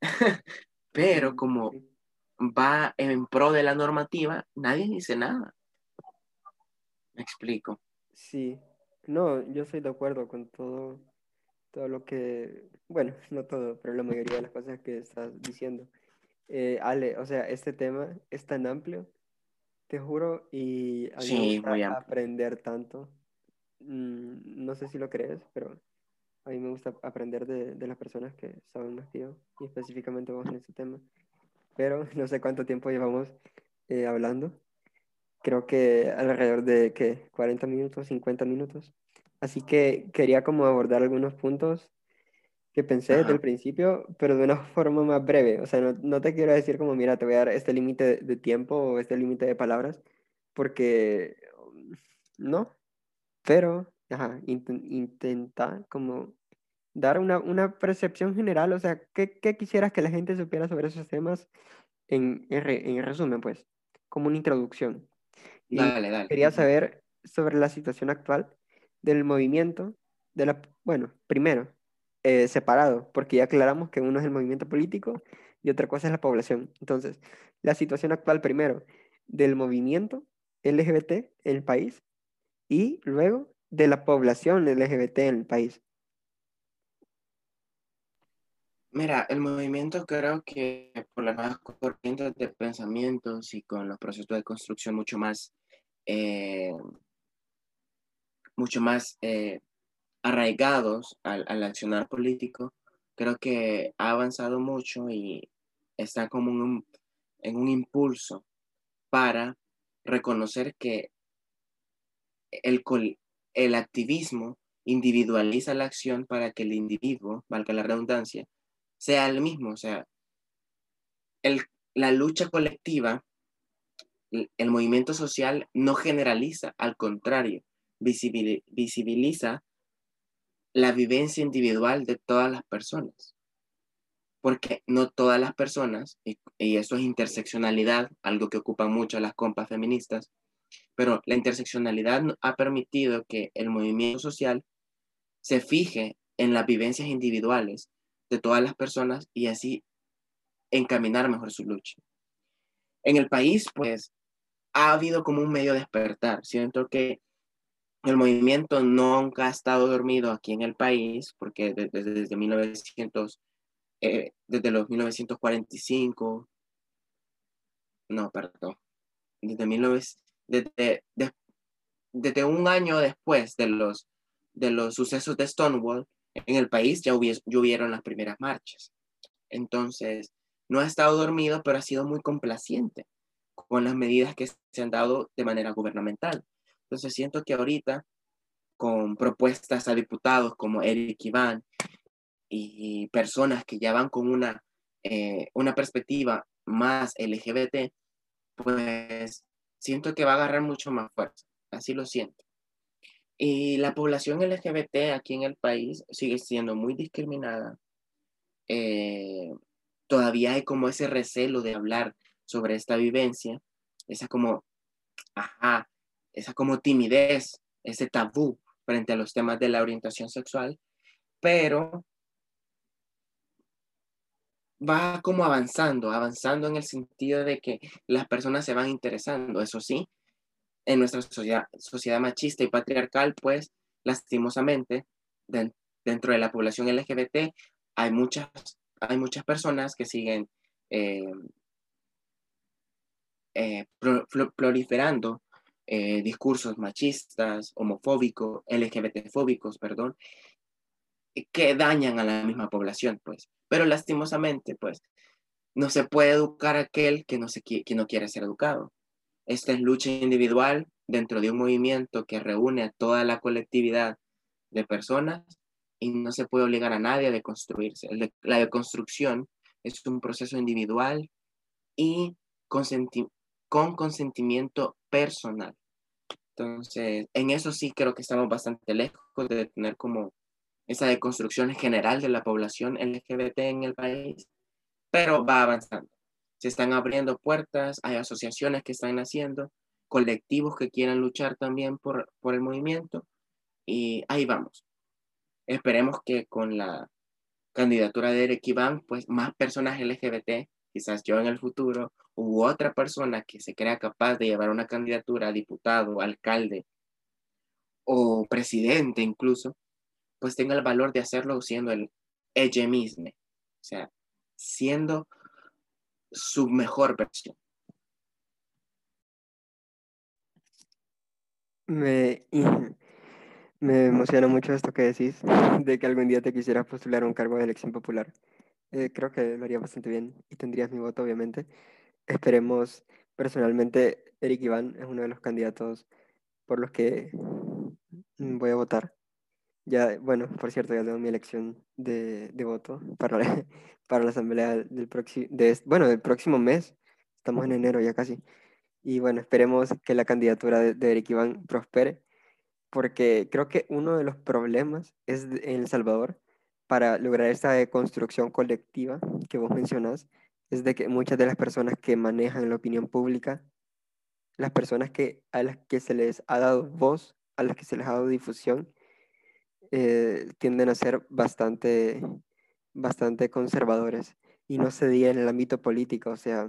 Pero como va en pro de la normativa, nadie dice nada. Me explico. Sí, no, yo estoy de acuerdo con todo, todo lo que, bueno, no todo, pero la mayoría de las cosas que estás diciendo. Eh, Ale, o sea, este tema es tan amplio, te juro, y a mí me gusta aprender tanto. Mm, no sé si lo crees, pero a mí me gusta aprender de, de las personas que saben más que yo, y específicamente vos en este tema. Pero no sé cuánto tiempo llevamos eh, hablando. Creo que alrededor de, ¿qué? 40 minutos, 50 minutos. Así que quería como abordar algunos puntos que pensé desde el principio, pero de una forma más breve. O sea, no, no, te quiero decir como, mira, te voy a dar este límite de tiempo o este límite de palabras, porque no. Pero, ajá, intenta como dar una, una, percepción general, o sea, ¿qué, ¿qué, quisieras que la gente supiera sobre esos temas en, en, resumen, pues, como una introducción? Y dale, dale. Quería saber sobre la situación actual del movimiento, de la, bueno, primero, eh, separado, porque ya aclaramos que uno es el movimiento político y otra cosa es la población. Entonces, la situación actual primero del movimiento LGBT en el país y luego de la población LGBT en el país. Mira, el movimiento creo que por las nuevas corrientes de pensamientos y con los procesos de construcción mucho más, eh, mucho más eh, arraigados al, al, accionar político, creo que ha avanzado mucho y está como un, en un impulso para reconocer que el, el activismo individualiza la acción para que el individuo, valga la redundancia, sea el mismo. O sea, el, la lucha colectiva, el, movimiento social no generaliza, al contrario, visibiliza la vivencia individual de todas las personas. Porque no todas las personas, y, eso es interseccionalidad, algo que ocupa mucho las compas feministas, pero la interseccionalidad ha permitido que el movimiento social se fije en las vivencias individuales de todas las personas y así encaminar mejor su lucha. En el país, pues, ha habido como un medio despertar. Siento que el movimiento nunca ha estado dormido aquí en el país, porque desde, desde 1900, eh, desde los 1945, no, perdón, desde, 19, desde, desde un año después de los, de los sucesos de Stonewall, en el país ya hubieron las primeras marchas. Entonces, no ha estado dormido, pero ha sido muy complaciente con las medidas que se han dado de manera gubernamental. Entonces, siento que ahorita, con propuestas a diputados como Eric Iván y personas que ya van con una, eh, una perspectiva más LGBT, pues siento que va a agarrar mucho más fuerza. Así lo siento. Y la población LGBT aquí en el país sigue siendo muy discriminada. Eh, todavía hay como ese recelo de hablar sobre esta vivencia, esa como, ajá, esa como timidez, ese tabú frente a los temas de la orientación sexual, pero va como avanzando, avanzando en el sentido de que las personas se van interesando, eso sí, en nuestra sociedad, machista y patriarcal, pues lastimosamente, dentro de la población LGBT hay muchas, hay muchas personas que siguen eh, eh, proliferando eh, discursos machistas, homofóbicos, LGBT-fóbicos, perdón, que dañan a la misma población, pues. Pero lastimosamente, pues, no se puede educar a aquel que no, se, que no quiere ser educado. Esta es lucha individual dentro de un movimiento que reúne a toda la colectividad de personas y no se puede obligar a nadie a deconstruirse. La deconstrucción es un proceso individual y con consentimiento personal. Entonces, en eso sí creo que estamos bastante lejos de tener como esa deconstrucción general de la población LGBT en el país, pero va avanzando. se están abriendo puertas, hay asociaciones que están naciendo, colectivos que quieran luchar también por, por el movimiento y ahí vamos. Esperemos que con la candidatura de Eric Iván, pues más personas LGBT, quizás yo en el futuro, u otra persona que se crea capaz de llevar una candidatura a diputado, alcalde o presidente incluso, pues tenga el valor de hacerlo siendo el ella misma, o sea, siendo su mejor versión. Me, me emociona mucho esto que decís, de que algún día te quisieras postular a un cargo de elección popular. Eh, creo que lo haría bastante bien y tendrías mi voto, obviamente. Esperemos, personalmente, Eric Iván es uno de los candidatos por los que voy a votar. Ya, bueno, por cierto, ya tengo mi elección de, de voto para la, para la asamblea del próximo, de, bueno, del próximo mes. Estamos en enero ya casi. Y bueno, esperemos que la candidatura de, Eric Iván prospere, porque creo que uno de los problemas es en El Salvador para lograr esta construcción colectiva que vos mencionás, es de que muchas de las personas que manejan la opinión pública, las personas que, a las que se les ha dado voz, a las que se les ha dado difusión, eh, tienden a ser bastante, bastante conservadores y no se diga en el ámbito político, o sea,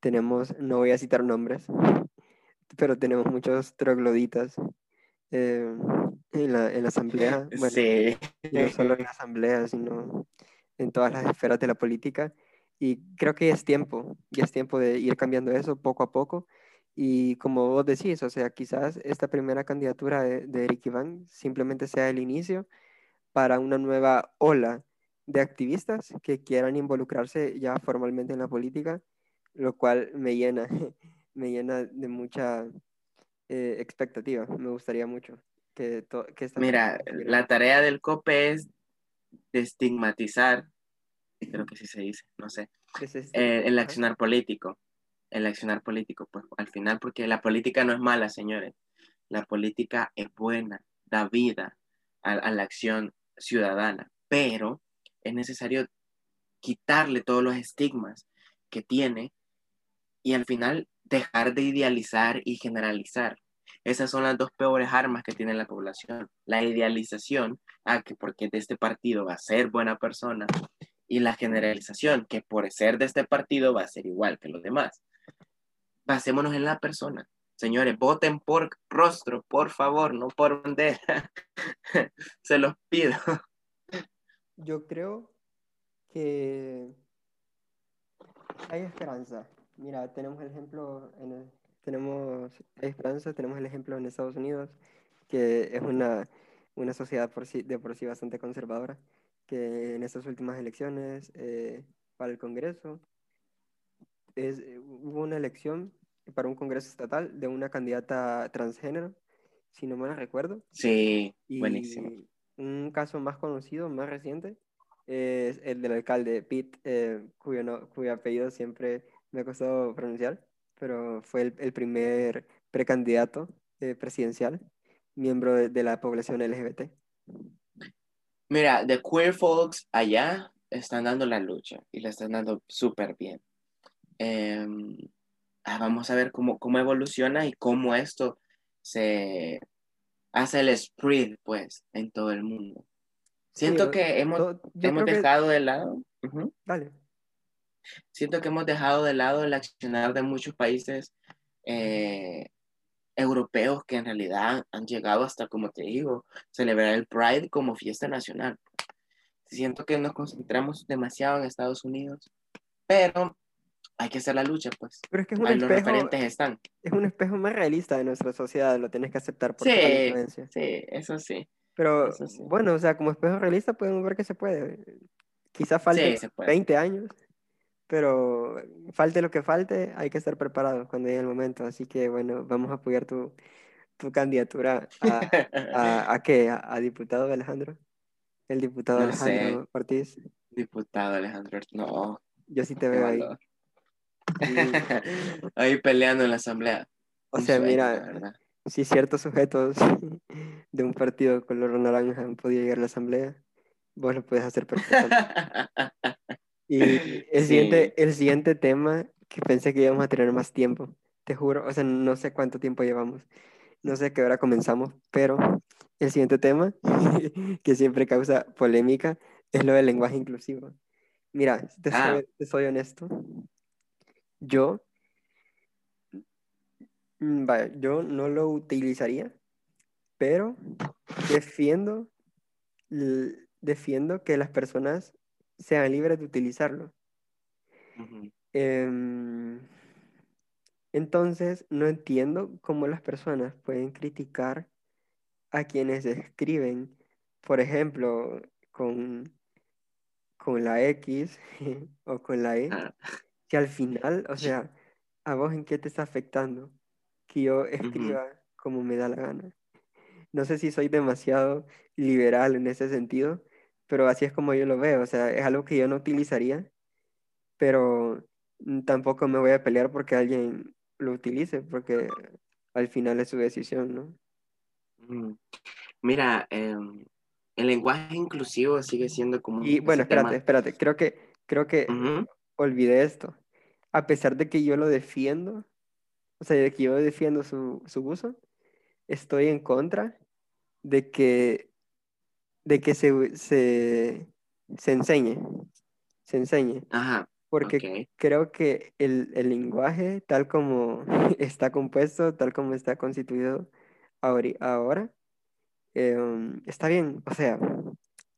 tenemos, no voy a citar nombres, pero tenemos muchos trogloditas eh, en, la, en, la, asamblea, bueno, sí. no solo en la asamblea, sino en todas las esferas de la política. Y creo que es tiempo, ya es tiempo de ir cambiando eso poco a poco. Y como vos decís, o sea, quizás esta primera candidatura de, de Eric Iván simplemente sea el inicio para una nueva ola de activistas que quieran involucrarse ya formalmente en la política, lo cual me llena, me llena de mucha eh, expectativa. Me gustaría mucho que, que esta Mira, la tarea del COPE es estigmatizar, creo que sí se dice, no sé, eh, el accionar político. El accionar político, pues al final, porque la política no es mala, señores. La política es buena, da vida a, a la acción ciudadana, pero es necesario quitarle todos los estigmas que tiene y al final dejar de idealizar y generalizar. Esas son las dos peores armas que tiene la población. La idealización, ah, que porque de este partido va a ser buena persona, y la generalización, que por ser de este partido va a ser igual que los demás. Basémonos en la persona. Señores, voten por rostro, por favor, no por bandera. Se los pido. Yo creo que hay esperanza. Mira, tenemos el ejemplo, en tenemos esperanza, tenemos el ejemplo en Estados Unidos, que es una, una sociedad por sí, de por sí bastante conservadora, que en estas últimas elecciones eh, para el Congreso es, hubo una elección para un Congreso estatal de una candidata transgénero, si no mal recuerdo. Sí, buenísimo. Un caso más conocido, más reciente, es el del alcalde Pitt, eh, cuyo, no, cuyo apellido siempre me ha costado pronunciar, pero fue el, el primer precandidato eh, presidencial, miembro de, de, la población LGBT. Mira, The Queer Folks allá están dando la lucha y la están dando súper bien. Eh, vamos a ver cómo, cómo evoluciona y cómo esto se hace el spread, pues, en todo el mundo. Siento sí, que hemos, hemos dejado que... de lado. Uh -huh. Dale siento que hemos dejado de lado el accionar de muchos países eh, europeos que en realidad han llegado hasta, como te digo, celebrar el Pride como fiesta nacional. Siento que nos concentramos demasiado en Estados Unidos, pero hay que hacer la lucha, pues. Pero es que es un Ahí espejo, los referentes están. Es un espejo más realista de nuestra sociedad, lo tienes que aceptar por sí, influencia. Sí, eso sí. Pero eso sí. bueno, o sea, como espejo realista podemos ver que se puede. Quizá falte Sí, se puede. 20 años, pero falte lo que falte, hay que estar preparados cuando llegue el momento. Así que bueno, vamos a apoyar tu, tu candidatura a, a, a qué? ¿A, a diputado Alejandro? El diputado No Alejandro sé. Ortiz. Diputado Alejandro, no. Yo sí te veo ahí. ahí peleando en la asamblea. O sea, sueño, mira, si ciertos sujetos de un partido color naranja han podido llegar a la asamblea, vos lo puedes hacer perfectamente. Y el, Sí. siguiente, el siguiente tema que pensé que íbamos a tener más tiempo. Te juro, o sea, no sé cuánto tiempo llevamos. No sé a qué hora comenzamos, pero el siguiente tema, que siempre causa polémica, es lo del lenguaje inclusivo. Mira, te, Ah. soy, te soy honesto. Yo, mm, vaya, yo no lo utilizaría, pero defiendo, defiendo que las personas sean libres de utilizarlo. Em, entonces, no entiendo cómo las personas pueden criticar a quienes escriben, por ejemplo, con, con la X o con la E, Ah, que al final, o sea, ¿a vos en qué te está afectando que yo escriba como me da la gana? No sé si soy demasiado liberal en ese sentido, pero así es como yo lo veo, o sea, es algo que yo no utilizaría, pero mm, tampoco me voy a pelear porque alguien lo utilice, porque al final es su decisión, ¿no? ujú. Mira, em, el lenguaje inclusivo sigue siendo como Y bueno, espérate, tema. espérate, creo que, creo que olvidé esto. A pesar de que yo lo defiendo, o sea, de que yo defiendo su, su uso, estoy en contra de que, de que se, se, se enseñe, se enseñe, Ajá, porque ok. creo que el, el lenguaje, tal como está compuesto, tal como está constituido ahori- ahora, em, está bien. O sea,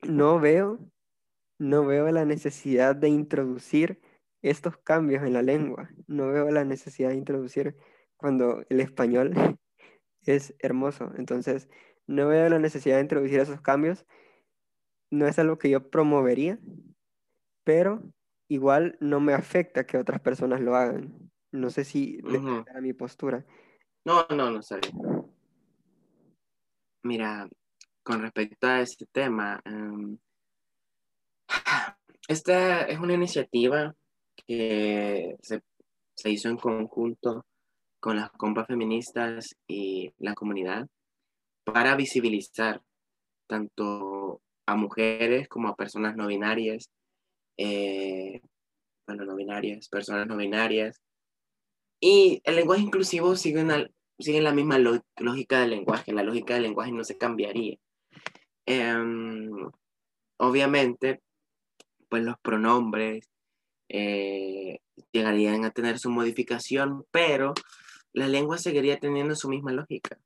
no veo no veo la necesidad de introducir estos cambios en la lengua. No veo la necesidad de introducir cuando el español es hermoso. Entonces, no veo la necesidad de introducir esos cambios. No es algo que yo promovería, pero igual no me afecta que otras personas lo hagan. No sé si Ujú. a mi postura. No, no, no bien. Mira, con respecto a este tema, em, esta es una iniciativa que se, se hizo en conjunto con las compas feministas y la comunidad para visibilizar tanto a mujeres como a personas no binarias, eh, bueno, no binarias, personas no binarias. Y el lenguaje inclusivo sigue, sigue la misma lógica del lenguaje, la lógica del lenguaje no se cambiaría. Em, obviamente, pues los pronombres eh, llegarían a tener su modificación, pero la lengua seguiría teniendo su misma lógica.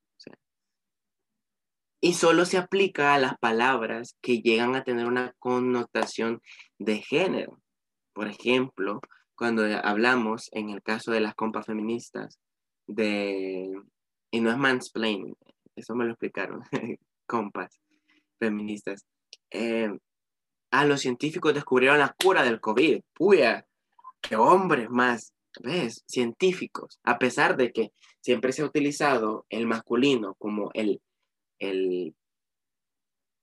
Y solo se aplica a las palabras que llegan a tener una connotación de género. Por ejemplo, cuando hablamos, en el caso de las compas feministas, de, y no es mansplaining, eso me lo explicaron, compas feministas, eh, ah, los científicos descubrieron la cura del COVID. Puya, qué hombres más, ¿ves? Científicos. A pesar de que siempre se ha utilizado el masculino como el, el,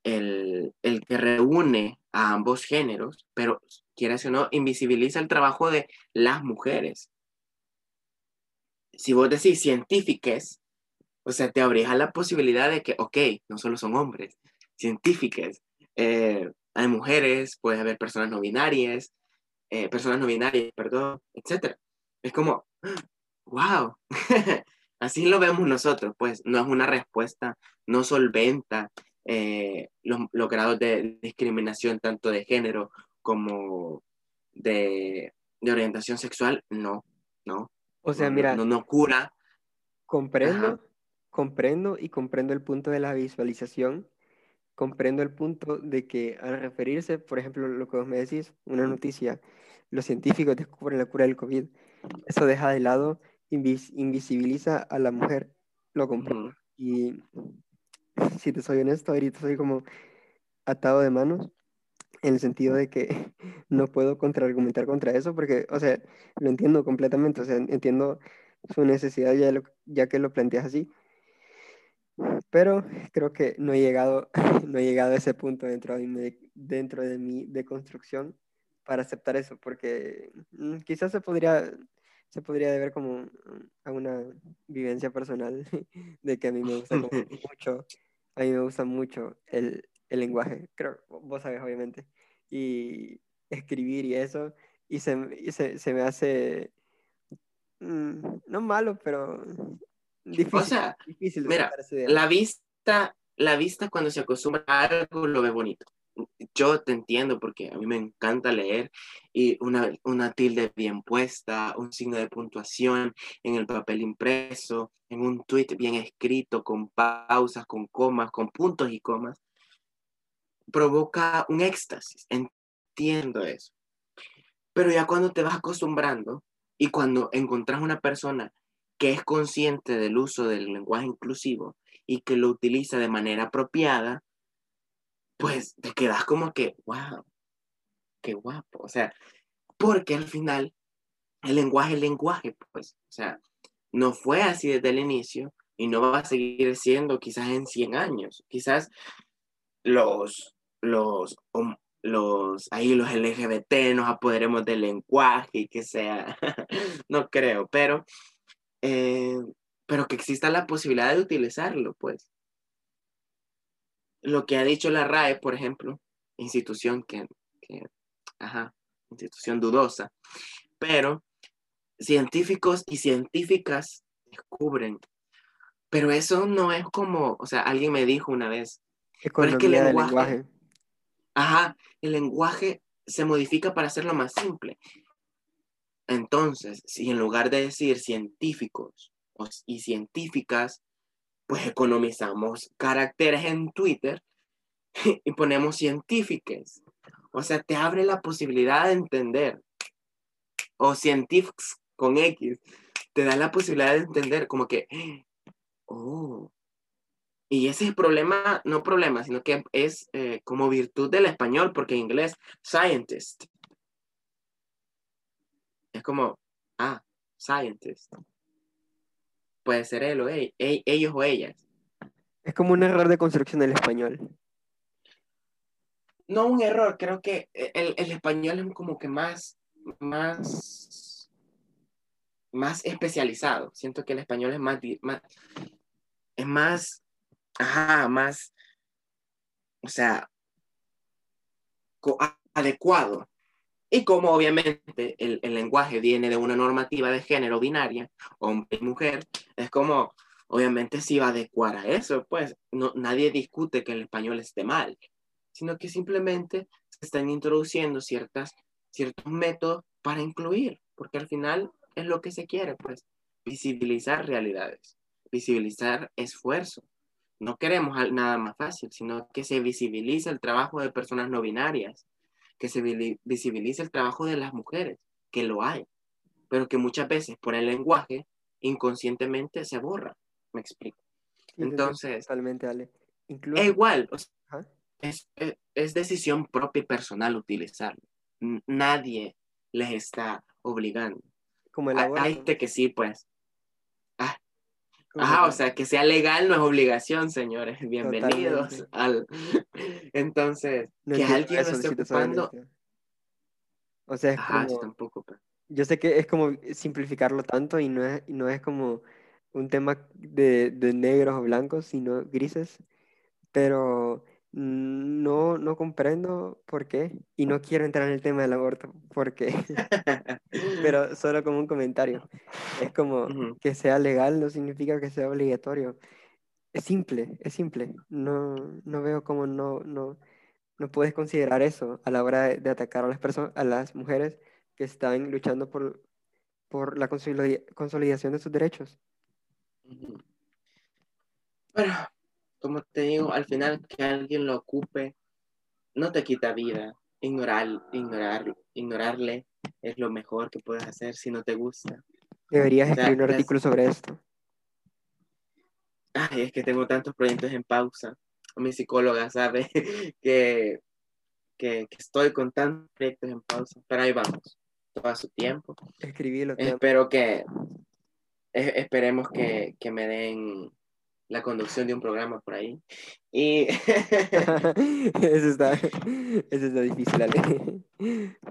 el, el que reúne a ambos géneros, pero quieras o no, invisibiliza el trabajo de las mujeres. Si vos decís científicas, o sea, te abrija la posibilidad de que, ok, no solo son hombres, científicas, eh, hay mujeres, puede haber personas no binarias, eh, personas no binarias, perdón, etc. Es como, wow, así lo vemos nosotros, pues no es una respuesta, no solventa eh, los, los, grados de discriminación tanto de género como de, de orientación sexual, no, no. O sea, no, mira, no, no cura. comprendo, Ajá. comprendo y comprendo el punto de la visualización comprendo el punto de que al referirse, por ejemplo, lo que vos me decís, una noticia, los científicos descubren la cura del COVID, eso deja de lado, invis invisibiliza a la mujer, lo comprendo. Y si te soy honesto, ahorita soy como atado de manos, en el sentido de que no puedo contraargumentar contra eso, porque, o sea, lo entiendo completamente, o sea, entiendo su necesidad ya, lo- ya que lo planteas así, pero creo que no he llegado, no he llegado a ese punto dentro de mi, dentro de mi deconstrucción para aceptar eso, porque mm, quizás se podría, se podría deber como a una vivencia personal de que a mí me gusta como mucho, a mí me gusta mucho el, el lenguaje, creo, vos sabes obviamente, y escribir y eso, y se, y se, se me hace mm, no malo, pero difícil. O sea, difícil mira, la vista, la vista cuando se acostumbra a algo lo ve bonito. Yo te entiendo porque a mí me encanta leer y una, una tilde bien puesta, un signo de puntuación en el papel impreso, en un tweet bien escrito, con pausas, con comas, con puntos y comas, provoca un éxtasis. Entiendo eso. Pero ya cuando te vas acostumbrando y cuando encontrás una persona que es consciente del uso del lenguaje inclusivo y que lo utiliza de manera apropiada, pues te quedas como que, wow, qué guapo. O sea, porque al final el lenguaje es lenguaje, pues. O sea, no fue así desde el inicio y no va a seguir siendo quizás en 100 años. Quizás los, los, hom- los, ahí los LGBT nos apoderemos del lenguaje y que sea, no creo, pero, eh, pero que exista la posibilidad de utilizarlo, pues. Lo que ha dicho la RAE, por ejemplo, institución que, que ajá, institución dudosa, pero científicos y científicas descubren, pero eso no es como, o sea, alguien me dijo una vez, Economía es que el lenguaje- lenguaje. Ajá, el lenguaje se modifica para hacerlo más simple. Entonces, si en lugar de decir científicos y científicas, pues economizamos caracteres en Twitter y ponemos científicas. O sea, te abre la posibilidad de entender. O científicos con X, te da la posibilidad de entender como que, oh, y ese es el problema, no problema, sino que es eh, como virtud del español, porque en inglés, scientist. Es como, ah, scientist. Puede ser él o e- ellos o ellas. Es como un error de construcción del español. No un error, creo que el, el español es como que más, más, más especializado. Siento que el español es más, más es más, ajá, más, o sea, adecuado. Y como obviamente el, el lenguaje viene de una normativa de género binaria, hombre y mujer, es como, obviamente sí va a adecuar a eso, pues no, nadie discute que el español esté mal, sino que simplemente se están introduciendo ciertas, ciertos métodos para incluir, porque al final es lo que se quiere, pues, visibilizar realidades, visibilizar esfuerzo. No queremos nada más fácil, sino que se visibilice el trabajo de personas no binarias, que se visibilice el trabajo de las mujeres, que lo hay, pero que muchas veces por el lenguaje inconscientemente se borra. Me explico. Entonces, Totalmente, Ale. Incluso, es igual, o sea, Ajá. es, es- es decisión propia y personal utilizarlo. Nadie les está obligando. como el Hay, aborto. hay gente que sí, pues. Ajá, o sea, que sea legal no es obligación, señores. Bienvenidos Totalmente. al... Entonces, no que alguien lo esté ocupando... O sea, es Ajá, como, tampoco. pues. yo sé que es como simplificarlo tanto y no es, y no es como un tema de, de negros o blancos, sino grises, pero no, no comprendo por qué y no quiero entrar en el tema del aborto, porque, pero solo como un comentario. Es como que sea legal no significa que sea obligatorio. Es simple, es simple. No, no veo cómo no, no, no puedes considerar eso a la hora de, de atacar a las personas, a las mujeres que están luchando por, por la consolida- consolidación de sus derechos. Pero, como te digo, al final que alguien lo ocupe no te quita vida. Ignorar, ignorar, ignorarle es lo mejor que puedes hacer si no te gusta. Deberías O sea, escribir un las- artículo sobre esto. Ay, es que tengo tantos proyectos en pausa. Mi psicóloga sabe que, que, que estoy con tantos proyectos en pausa, pero ahí vamos, todo a su tiempo. Amo. Espero que, es- esperemos que, que me den la conducción de un programa por ahí. Y eso está, eso está difícil, Ale.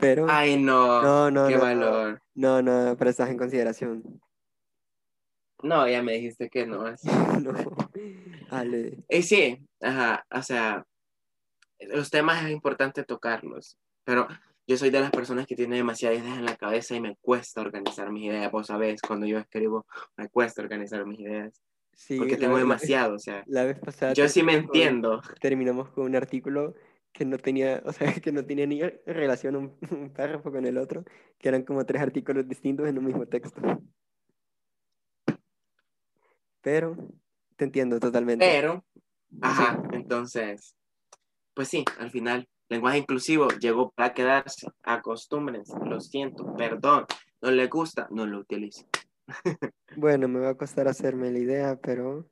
Pero Ay, no, no, no, qué no, valor. no, no, pero estás en consideración. No, ya me dijiste que no. así. No, Ale. Y sí, ajá, o sea, los temas es importante tocarlos, pero yo soy de las personas que tiene demasiadas ideas en la cabeza y me cuesta organizar mis ideas. Vos sabés, cuando yo escribo, me cuesta organizar mis ideas. Sí, porque tengo la- demasiado, o sea, La vez pasada yo sí me con- entiendo. terminamos con un artículo que no tenía, o sea, que no tenía ni relación un, un párrafo con el otro, que eran como tres artículos distintos en un mismo texto. Pero te entiendo totalmente. Pero, ajá, entonces, pues sí, al final, lenguaje inclusivo llegó para quedarse. Acostúmbrense, lo siento, perdón, no le gusta, no lo utilicen. Bueno, me va a costar hacerme la idea, pero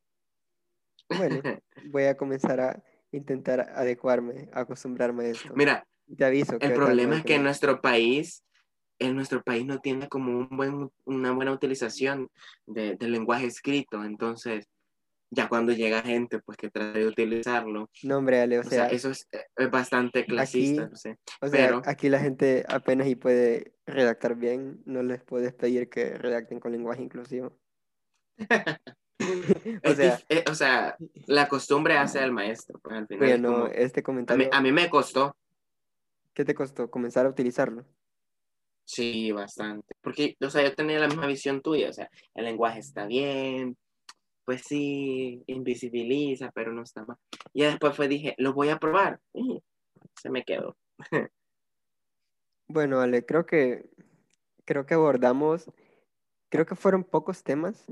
bueno, voy a comenzar a intentar adecuarme, acostumbrarme a esto. Mira, Te aviso que el problema es que en nuestro país, en nuestro país no tiene como un buen, una buena utilización de- del lenguaje escrito, entonces, ya cuando llega gente, pues que trata de utilizarlo, No, hombre, Ale, o o sea, sea, eso es, es bastante clasista, aquí- no sé. o sea, pero- aquí la gente apenas y puede redactar bien, no les puedes pedir que redacten con lenguaje inclusivo. o sea, eh, o sea, la costumbre hace al maestro, pues al final es como- este a, mí, comentario, a mí me costó, ¿qué te costó comenzar a utilizarlo? sí, bastante, porque, o sea, yo tenía la misma visión tuya, o sea, el lenguaje está bien, pues sí, invisibiliza, pero no está mal. Y después fue, dije, lo voy a probar, y se me quedó. Bueno, Ale, creo que creo que abordamos, creo que fueron pocos temas,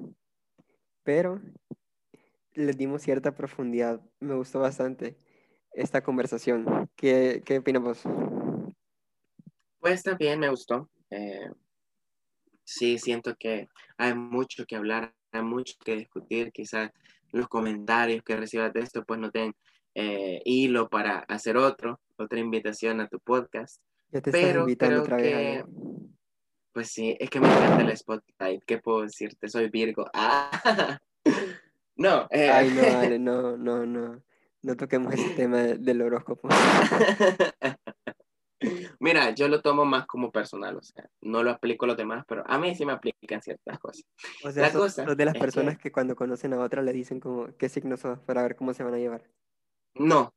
pero les dimos cierta profundidad. Me gustó bastante esta conversación. ¿Qué, qué opinas vos? Pues también me gustó. eh, sí, siento que hay mucho que hablar, mucho que discutir. Quizás los comentarios que recibas de esto, pues no tengan eh, hilo para hacer otro, otra invitación a tu podcast. Ya te Pero invitando creo otra vez, que- Ale. Pues sí, es que me encanta el Spotify. ¿Qué puedo decirte? Soy Virgo. Ah, no, eh, Ay, no, Ale, no, no, no. No toquemos ese tema del horóscopo. Mira, yo lo tomo más como personal, o sea, no lo aplico a los demás, pero a mí sí me aplican ciertas cosas. O sea, La sos, cosa sos de las personas que- que cuando conocen a otra le dicen como qué signo sos para ver cómo se van a llevar. No.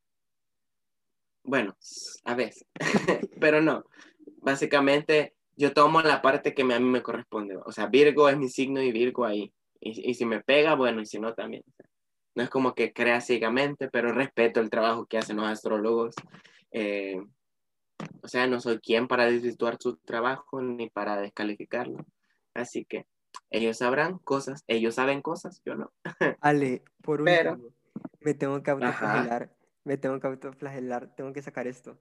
Bueno, a veces, pero no. Básicamente, yo tomo la parte que me- a mí me corresponde. O sea, Virgo es mi signo y Virgo ahí. Y, y si me pega, bueno, y si no, también. No es como que crea ciegamente, pero respeto el trabajo que hacen los astrólogos. Eh, o sea, no soy quien para desvirtuar su trabajo ni para descalificarlo. Así que ellos sabrán cosas, ellos saben cosas, yo no. Ale, por Pero- último, me tengo que autoflagelar, me tengo que autoflagelar, tengo que sacar esto.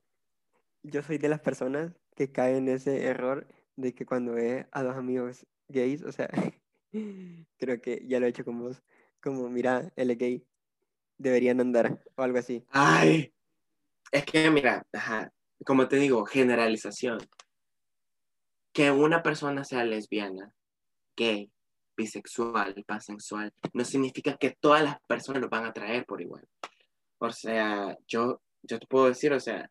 Yo soy de las personas que caen en ese error de que cuando ve a dos amigos gays, o sea, creo que ya lo he hecho con vos, como, mira, él es gay, deberían andar, o algo así. Ay, es que mira, ajá, como te digo, generalización. Que una persona sea lesbiana, gay, bisexual, pansexual, no significa que todas las personas lo van a atraer por igual. O sea, yo, yo te puedo decir, o sea,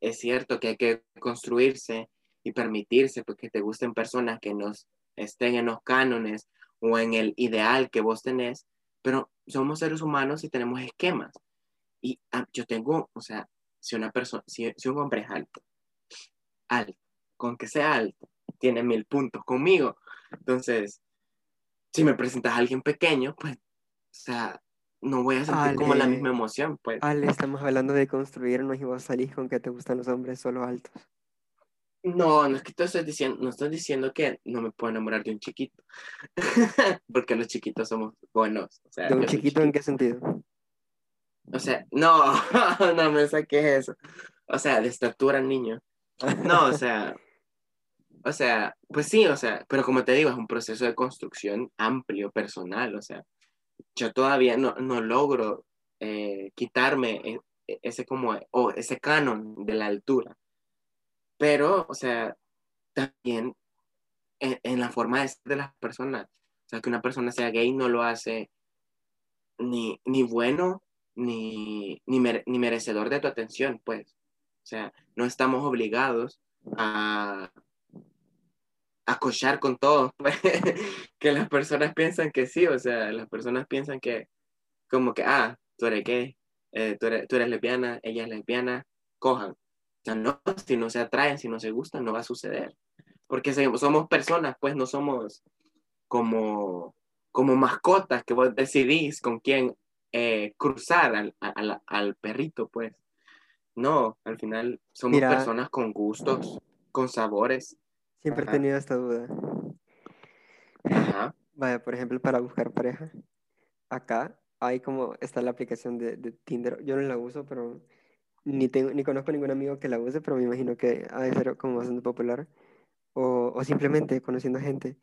es cierto que hay que construirse y permitirse pues, que te gusten personas que nos estén en los cánones o en el ideal que vos tenés, pero somos seres humanos y tenemos esquemas. Y ah, yo tengo, o sea, si una persona, si, si un hombre es alto, alto, con que sea alto, tiene mil puntos conmigo. Entonces, si me presentas a alguien pequeño, pues, o sea, no voy a sentir como la misma emoción, pues. Ale, estamos hablando de construirnos y vos salís con que te gustan los hombres solo altos. No, no es que te estoy diciendo, no estoy diciendo que no me puedo enamorar de un chiquito. Porque los chiquitos somos buenos. O sea, ¿De un soy chiquito en qué sentido? O sea, no, no me saques eso. O sea, de estatura niño. No, o sea, o sea, pues sí, o sea, pero como te digo, es un proceso de construcción amplio, personal, o sea, yo todavía no, no logro eh, quitarme e- e- ese como, o ese canon de la altura. Pero, o sea, también en, en la forma de ser de las personas, o sea, que una persona sea gay no lo hace ni, ni bueno, ni, ni, ni merecedor de tu atención, pues. O sea, no estamos obligados a a cochar con todos, pues, que las personas piensan que sí, o sea, las personas piensan que como que, ah, tú eres gay, eh, tú, eres, tú eres lesbiana, ella es lesbiana, cojan. O sea, no, si no se atraen, si no se gustan, no va a suceder. Porque somos personas, pues no somos como, como mascotas que vos decidís con quién eh, cruzar al, al, al, perrito, pues. No, al final somos personas con gustos, con sabores. Siempre he tenido esta duda. Ajá. Vaya, por ejemplo, para buscar pareja, acá hay como, está la aplicación de, de Tinder. Yo no la uso, pero ni, tengo, ni conozco ningún amigo que la use, pero me imagino que ha de ser como bastante popular. O, o simplemente conociendo gente.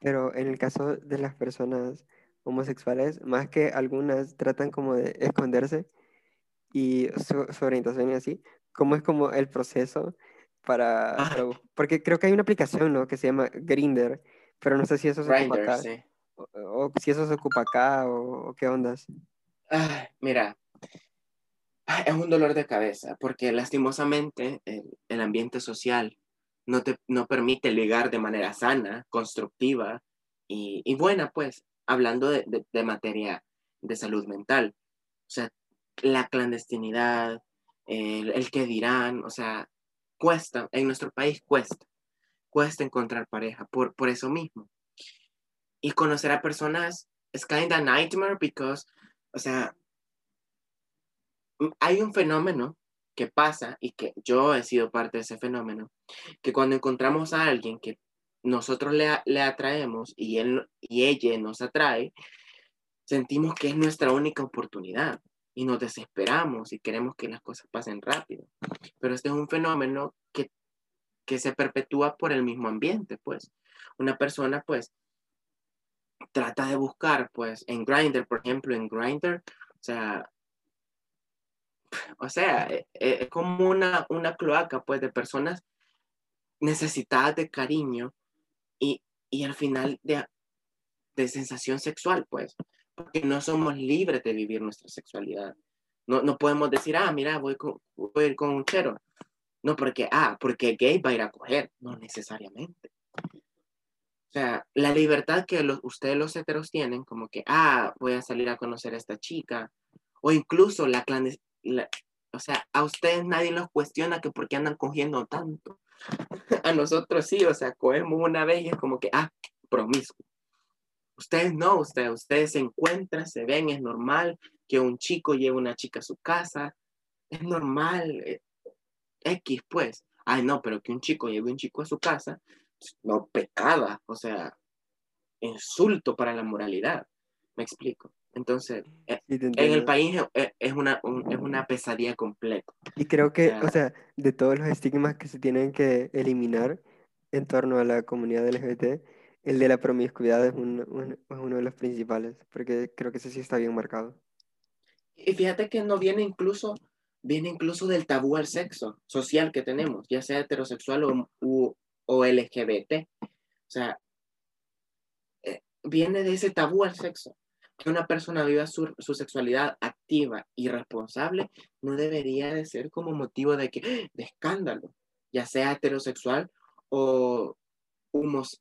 Pero en el caso de las personas homosexuales, más que algunas tratan como de esconderse y su, orientación y así, ¿cómo es como el proceso para, Porque creo que hay una aplicación, ¿no? Que se llama Grinder, pero no sé si eso se ocupa acá. O, si eso se ocupa acá o, qué ondas. mira, es un dolor de cabeza porque lastimosamente el, el ambiente social no te no permite ligar de manera sana, constructiva y, y buena, pues, hablando de, de, materia de salud mental. O sea, la clandestinidad, el, que dirán, o sea, cuesta, en nuestro país cuesta, cuesta encontrar pareja por, por eso mismo. Y conocer a personas es kind nightmare because, o sea, hay un fenómeno que pasa y que yo he sido parte de ese fenómeno, que cuando encontramos a alguien que nosotros le, le atraemos y, él, y ella nos atrae, sentimos que es nuestra única oportunidad y nos desesperamos y queremos que las cosas pasen rápido. Pero este es un fenómeno que, que se perpetúa por el mismo ambiente, pues. Una persona, pues, trata de buscar, pues, en Grindr, por ejemplo, en Grindr, o sea, o sea, e, e, es como una, una cloaca, pues, de personas necesitadas de cariño y, y al final de, de sensación sexual, pues, porque no somos libres de vivir nuestra sexualidad. No, no podemos decir, ah, mira, voy, voy a ir con un chero. No porque, ah, porque gay va a ir a coger. No necesariamente. O sea, la libertad que los, ustedes los heteros tienen, como que, ah, voy a salir a conocer a esta chica, o incluso la clandestinidad o sea, a ustedes nadie los cuestiona que por qué andan cogiendo tanto. a nosotros sí, o sea, cogemos una vez y es como que, ah, promiscuo. Ustedes no, ustedes, ustedes se encuentran, se ven, es normal que un chico lleve una chica a su casa, es normal, eh, X pues. Ay, no, pero que un chico lleve un chico a su casa, no, pecada, o sea, insulto para la moralidad. Me explico. Entonces, eh, en el país es una, es una pesadilla completa. Y creo que, o sea, de todos los estigmas que se tienen que eliminar en torno a la comunidad LGBT, el de la promiscuidad es, un, uno de los principales, porque creo que ese sí está bien marcado. Y fíjate que no viene incluso, viene incluso del tabú al sexo social que tenemos, ya sea heterosexual o, o LGBT. O sea, eh, viene de ese tabú al sexo que una persona viva su, su, sexualidad activa y responsable no debería de ser como motivo de, que, de escándalo, ya sea heterosexual o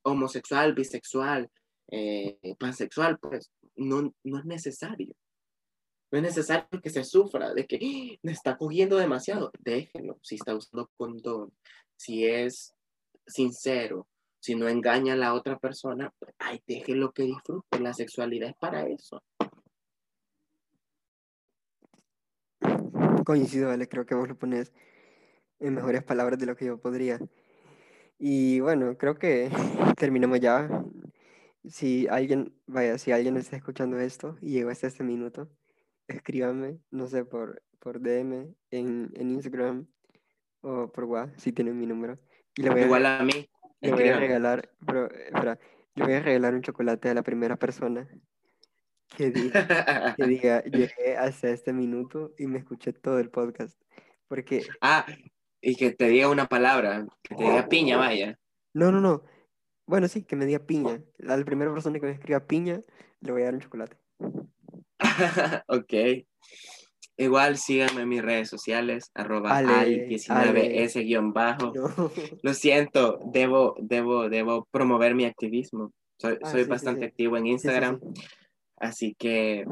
homosexual, bisexual, eh, pansexual, pues no, no es necesario. No es necesario que se sufra de que me está cogiendo demasiado. Déjenlo, si está usando condón, si es sincero, si no engaña a la otra persona, pues, ay, déjelo que disfrute. La sexualidad es para eso. Coincido, vale, creo que vos lo pones en mejores palabras de lo que yo podría. Y bueno, creo que terminamos ya. Si alguien, vaya, si alguien está escuchando esto y llegó hasta este minuto, escríbame, no sé, por, por DM en, en Instagram o por WhatsApp, si tienen mi número. Y Igual a mí. Le voy a regalar, pero, espera, le voy a regalar un chocolate a la primera persona que diga, que diga, llegué hasta este minuto y me escuché todo el podcast. Porque... Ah, y que te diga una palabra, que te diga piña, vaya. No, no, no. Bueno, sí, que me diga piña. A la primera persona que me escriba piña, le voy a dar un chocolate. ok. Igual síganme en mis redes sociales, arroba al19s-bajo. Lo siento, debo, debo, debo promover mi activismo. Soy, ah, soy bastante activo en Instagram. así que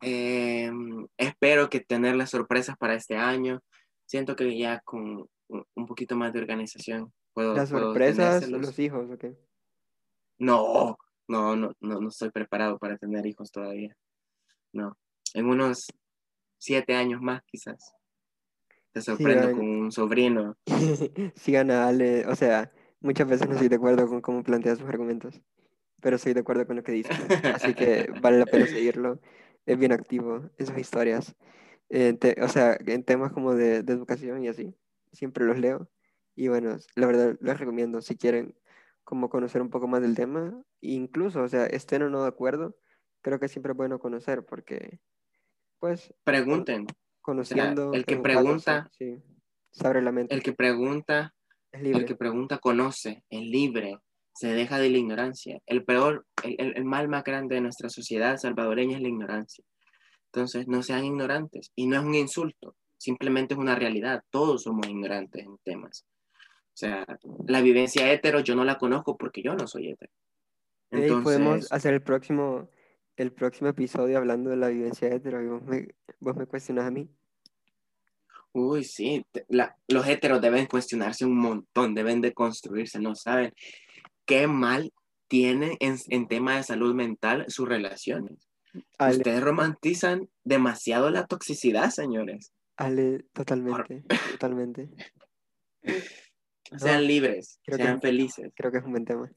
em, espero que tener las sorpresas para este año. siento que ya con un poquito más de organización puedo... Las puedo sorpresas, los hijos, ok. No, no, no, no, no estoy preparado para tener hijos todavía. No, en unos siete años más quizás. Te sorprendo Sigan, con un sobrino. sigan a Ale, o sea, muchas veces no estoy de acuerdo con cómo plantea sus argumentos, pero estoy de acuerdo con lo que dice. Así que vale la pena seguirlo. Es bien activo en sus historias. En te- o sea, en temas como de, de educación y así, siempre los leo. Y bueno, la verdad les recomiendo si quieren como conocer un poco más del tema, incluso, o sea, estén o no de acuerdo, creo que siempre es bueno conocer porque, pues, Pregunten. Conociendo, el que pregunta, sí, se abre la mente, el que pregunta, es el que pregunta conoce, es libre, se deja de la ignorancia. El peor, el, el- mal más grande de nuestra sociedad salvadoreña es la ignorancia. Entonces, no sean ignorantes. Y no es un insulto, simplemente es una realidad. Todos somos ignorantes en temas. O sea, la vivencia hetero yo no la conozco porque yo no soy hetero. Ey, podemos Entonces, hacer el próximo, el próximo episodio hablando de la vivencia hetero y vos me, vos me cuestionas a mí. uy, sí, la- los heteros deben cuestionarse un montón, deben de construirse, no saben qué mal tienen en, en tema de salud mental sus relaciones. Ale, Ustedes romantizan demasiado la toxicidad, señores. Ale, totalmente, totalmente. Sean No, libres, que sean es- felices. Creo que es un buen tema.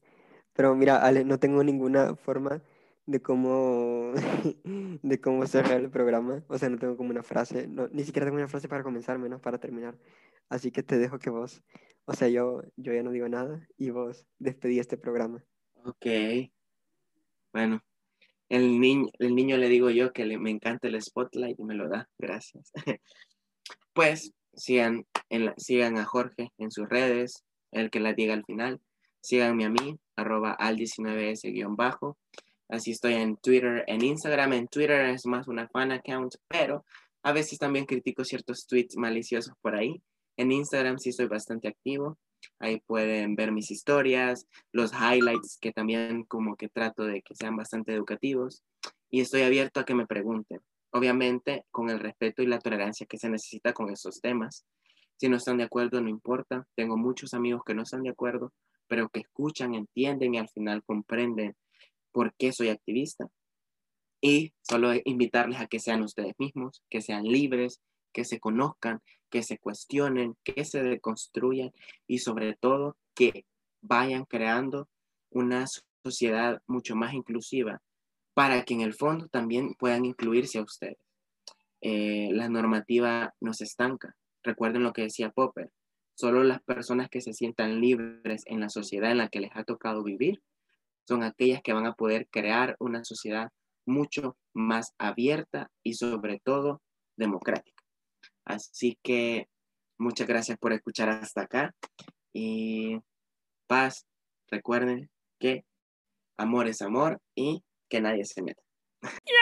Pero mira, Ale, no tengo ninguna forma de cómo, de cómo cerrar el programa. O sea, no tengo como una frase, no, ni siquiera tengo una frase para comenzar, menos para terminar. Así que te dejo que vos, o sea, yo, yo ya no digo nada y vos despedí este programa. Ok. Bueno, el niño, el niño le digo yo que le, me encanta el spotlight y me lo da. Gracias. Pues sigan, en sigan a Jorge en sus redes, el que la diga al final. Síganme a mí, arroba al19s-bajo. Así estoy en Twitter, en Instagram. En Twitter es más una fan account, pero a veces también critico ciertos tweets maliciosos por ahí. En Instagram sí soy bastante activo. Ahí pueden ver mis historias, los highlights que también como que trato de que sean bastante educativos. Y estoy abierto a que me pregunten obviamente con el respeto y la tolerancia que se necesita con esos temas. Si no están de acuerdo, no importa. Tengo muchos amigos que no están de acuerdo, pero que escuchan, entienden y al final comprenden por qué soy activista. Y solo invitarles a que sean ustedes mismos, que sean libres, que se conozcan, que se cuestionen, que se deconstruyan y sobre todo que vayan creando una sociedad mucho más inclusiva para que en el fondo también puedan incluirse a ustedes. Eh, la normativa nos estanca. Recuerden lo que decía Popper. Solo las personas que se sientan libres en la sociedad en la que les ha tocado vivir son aquellas que van a poder crear una sociedad mucho más abierta y sobre todo democrática. Así que muchas gracias por escuchar hasta acá y paz. Recuerden que amor es amor y que nadie se meta.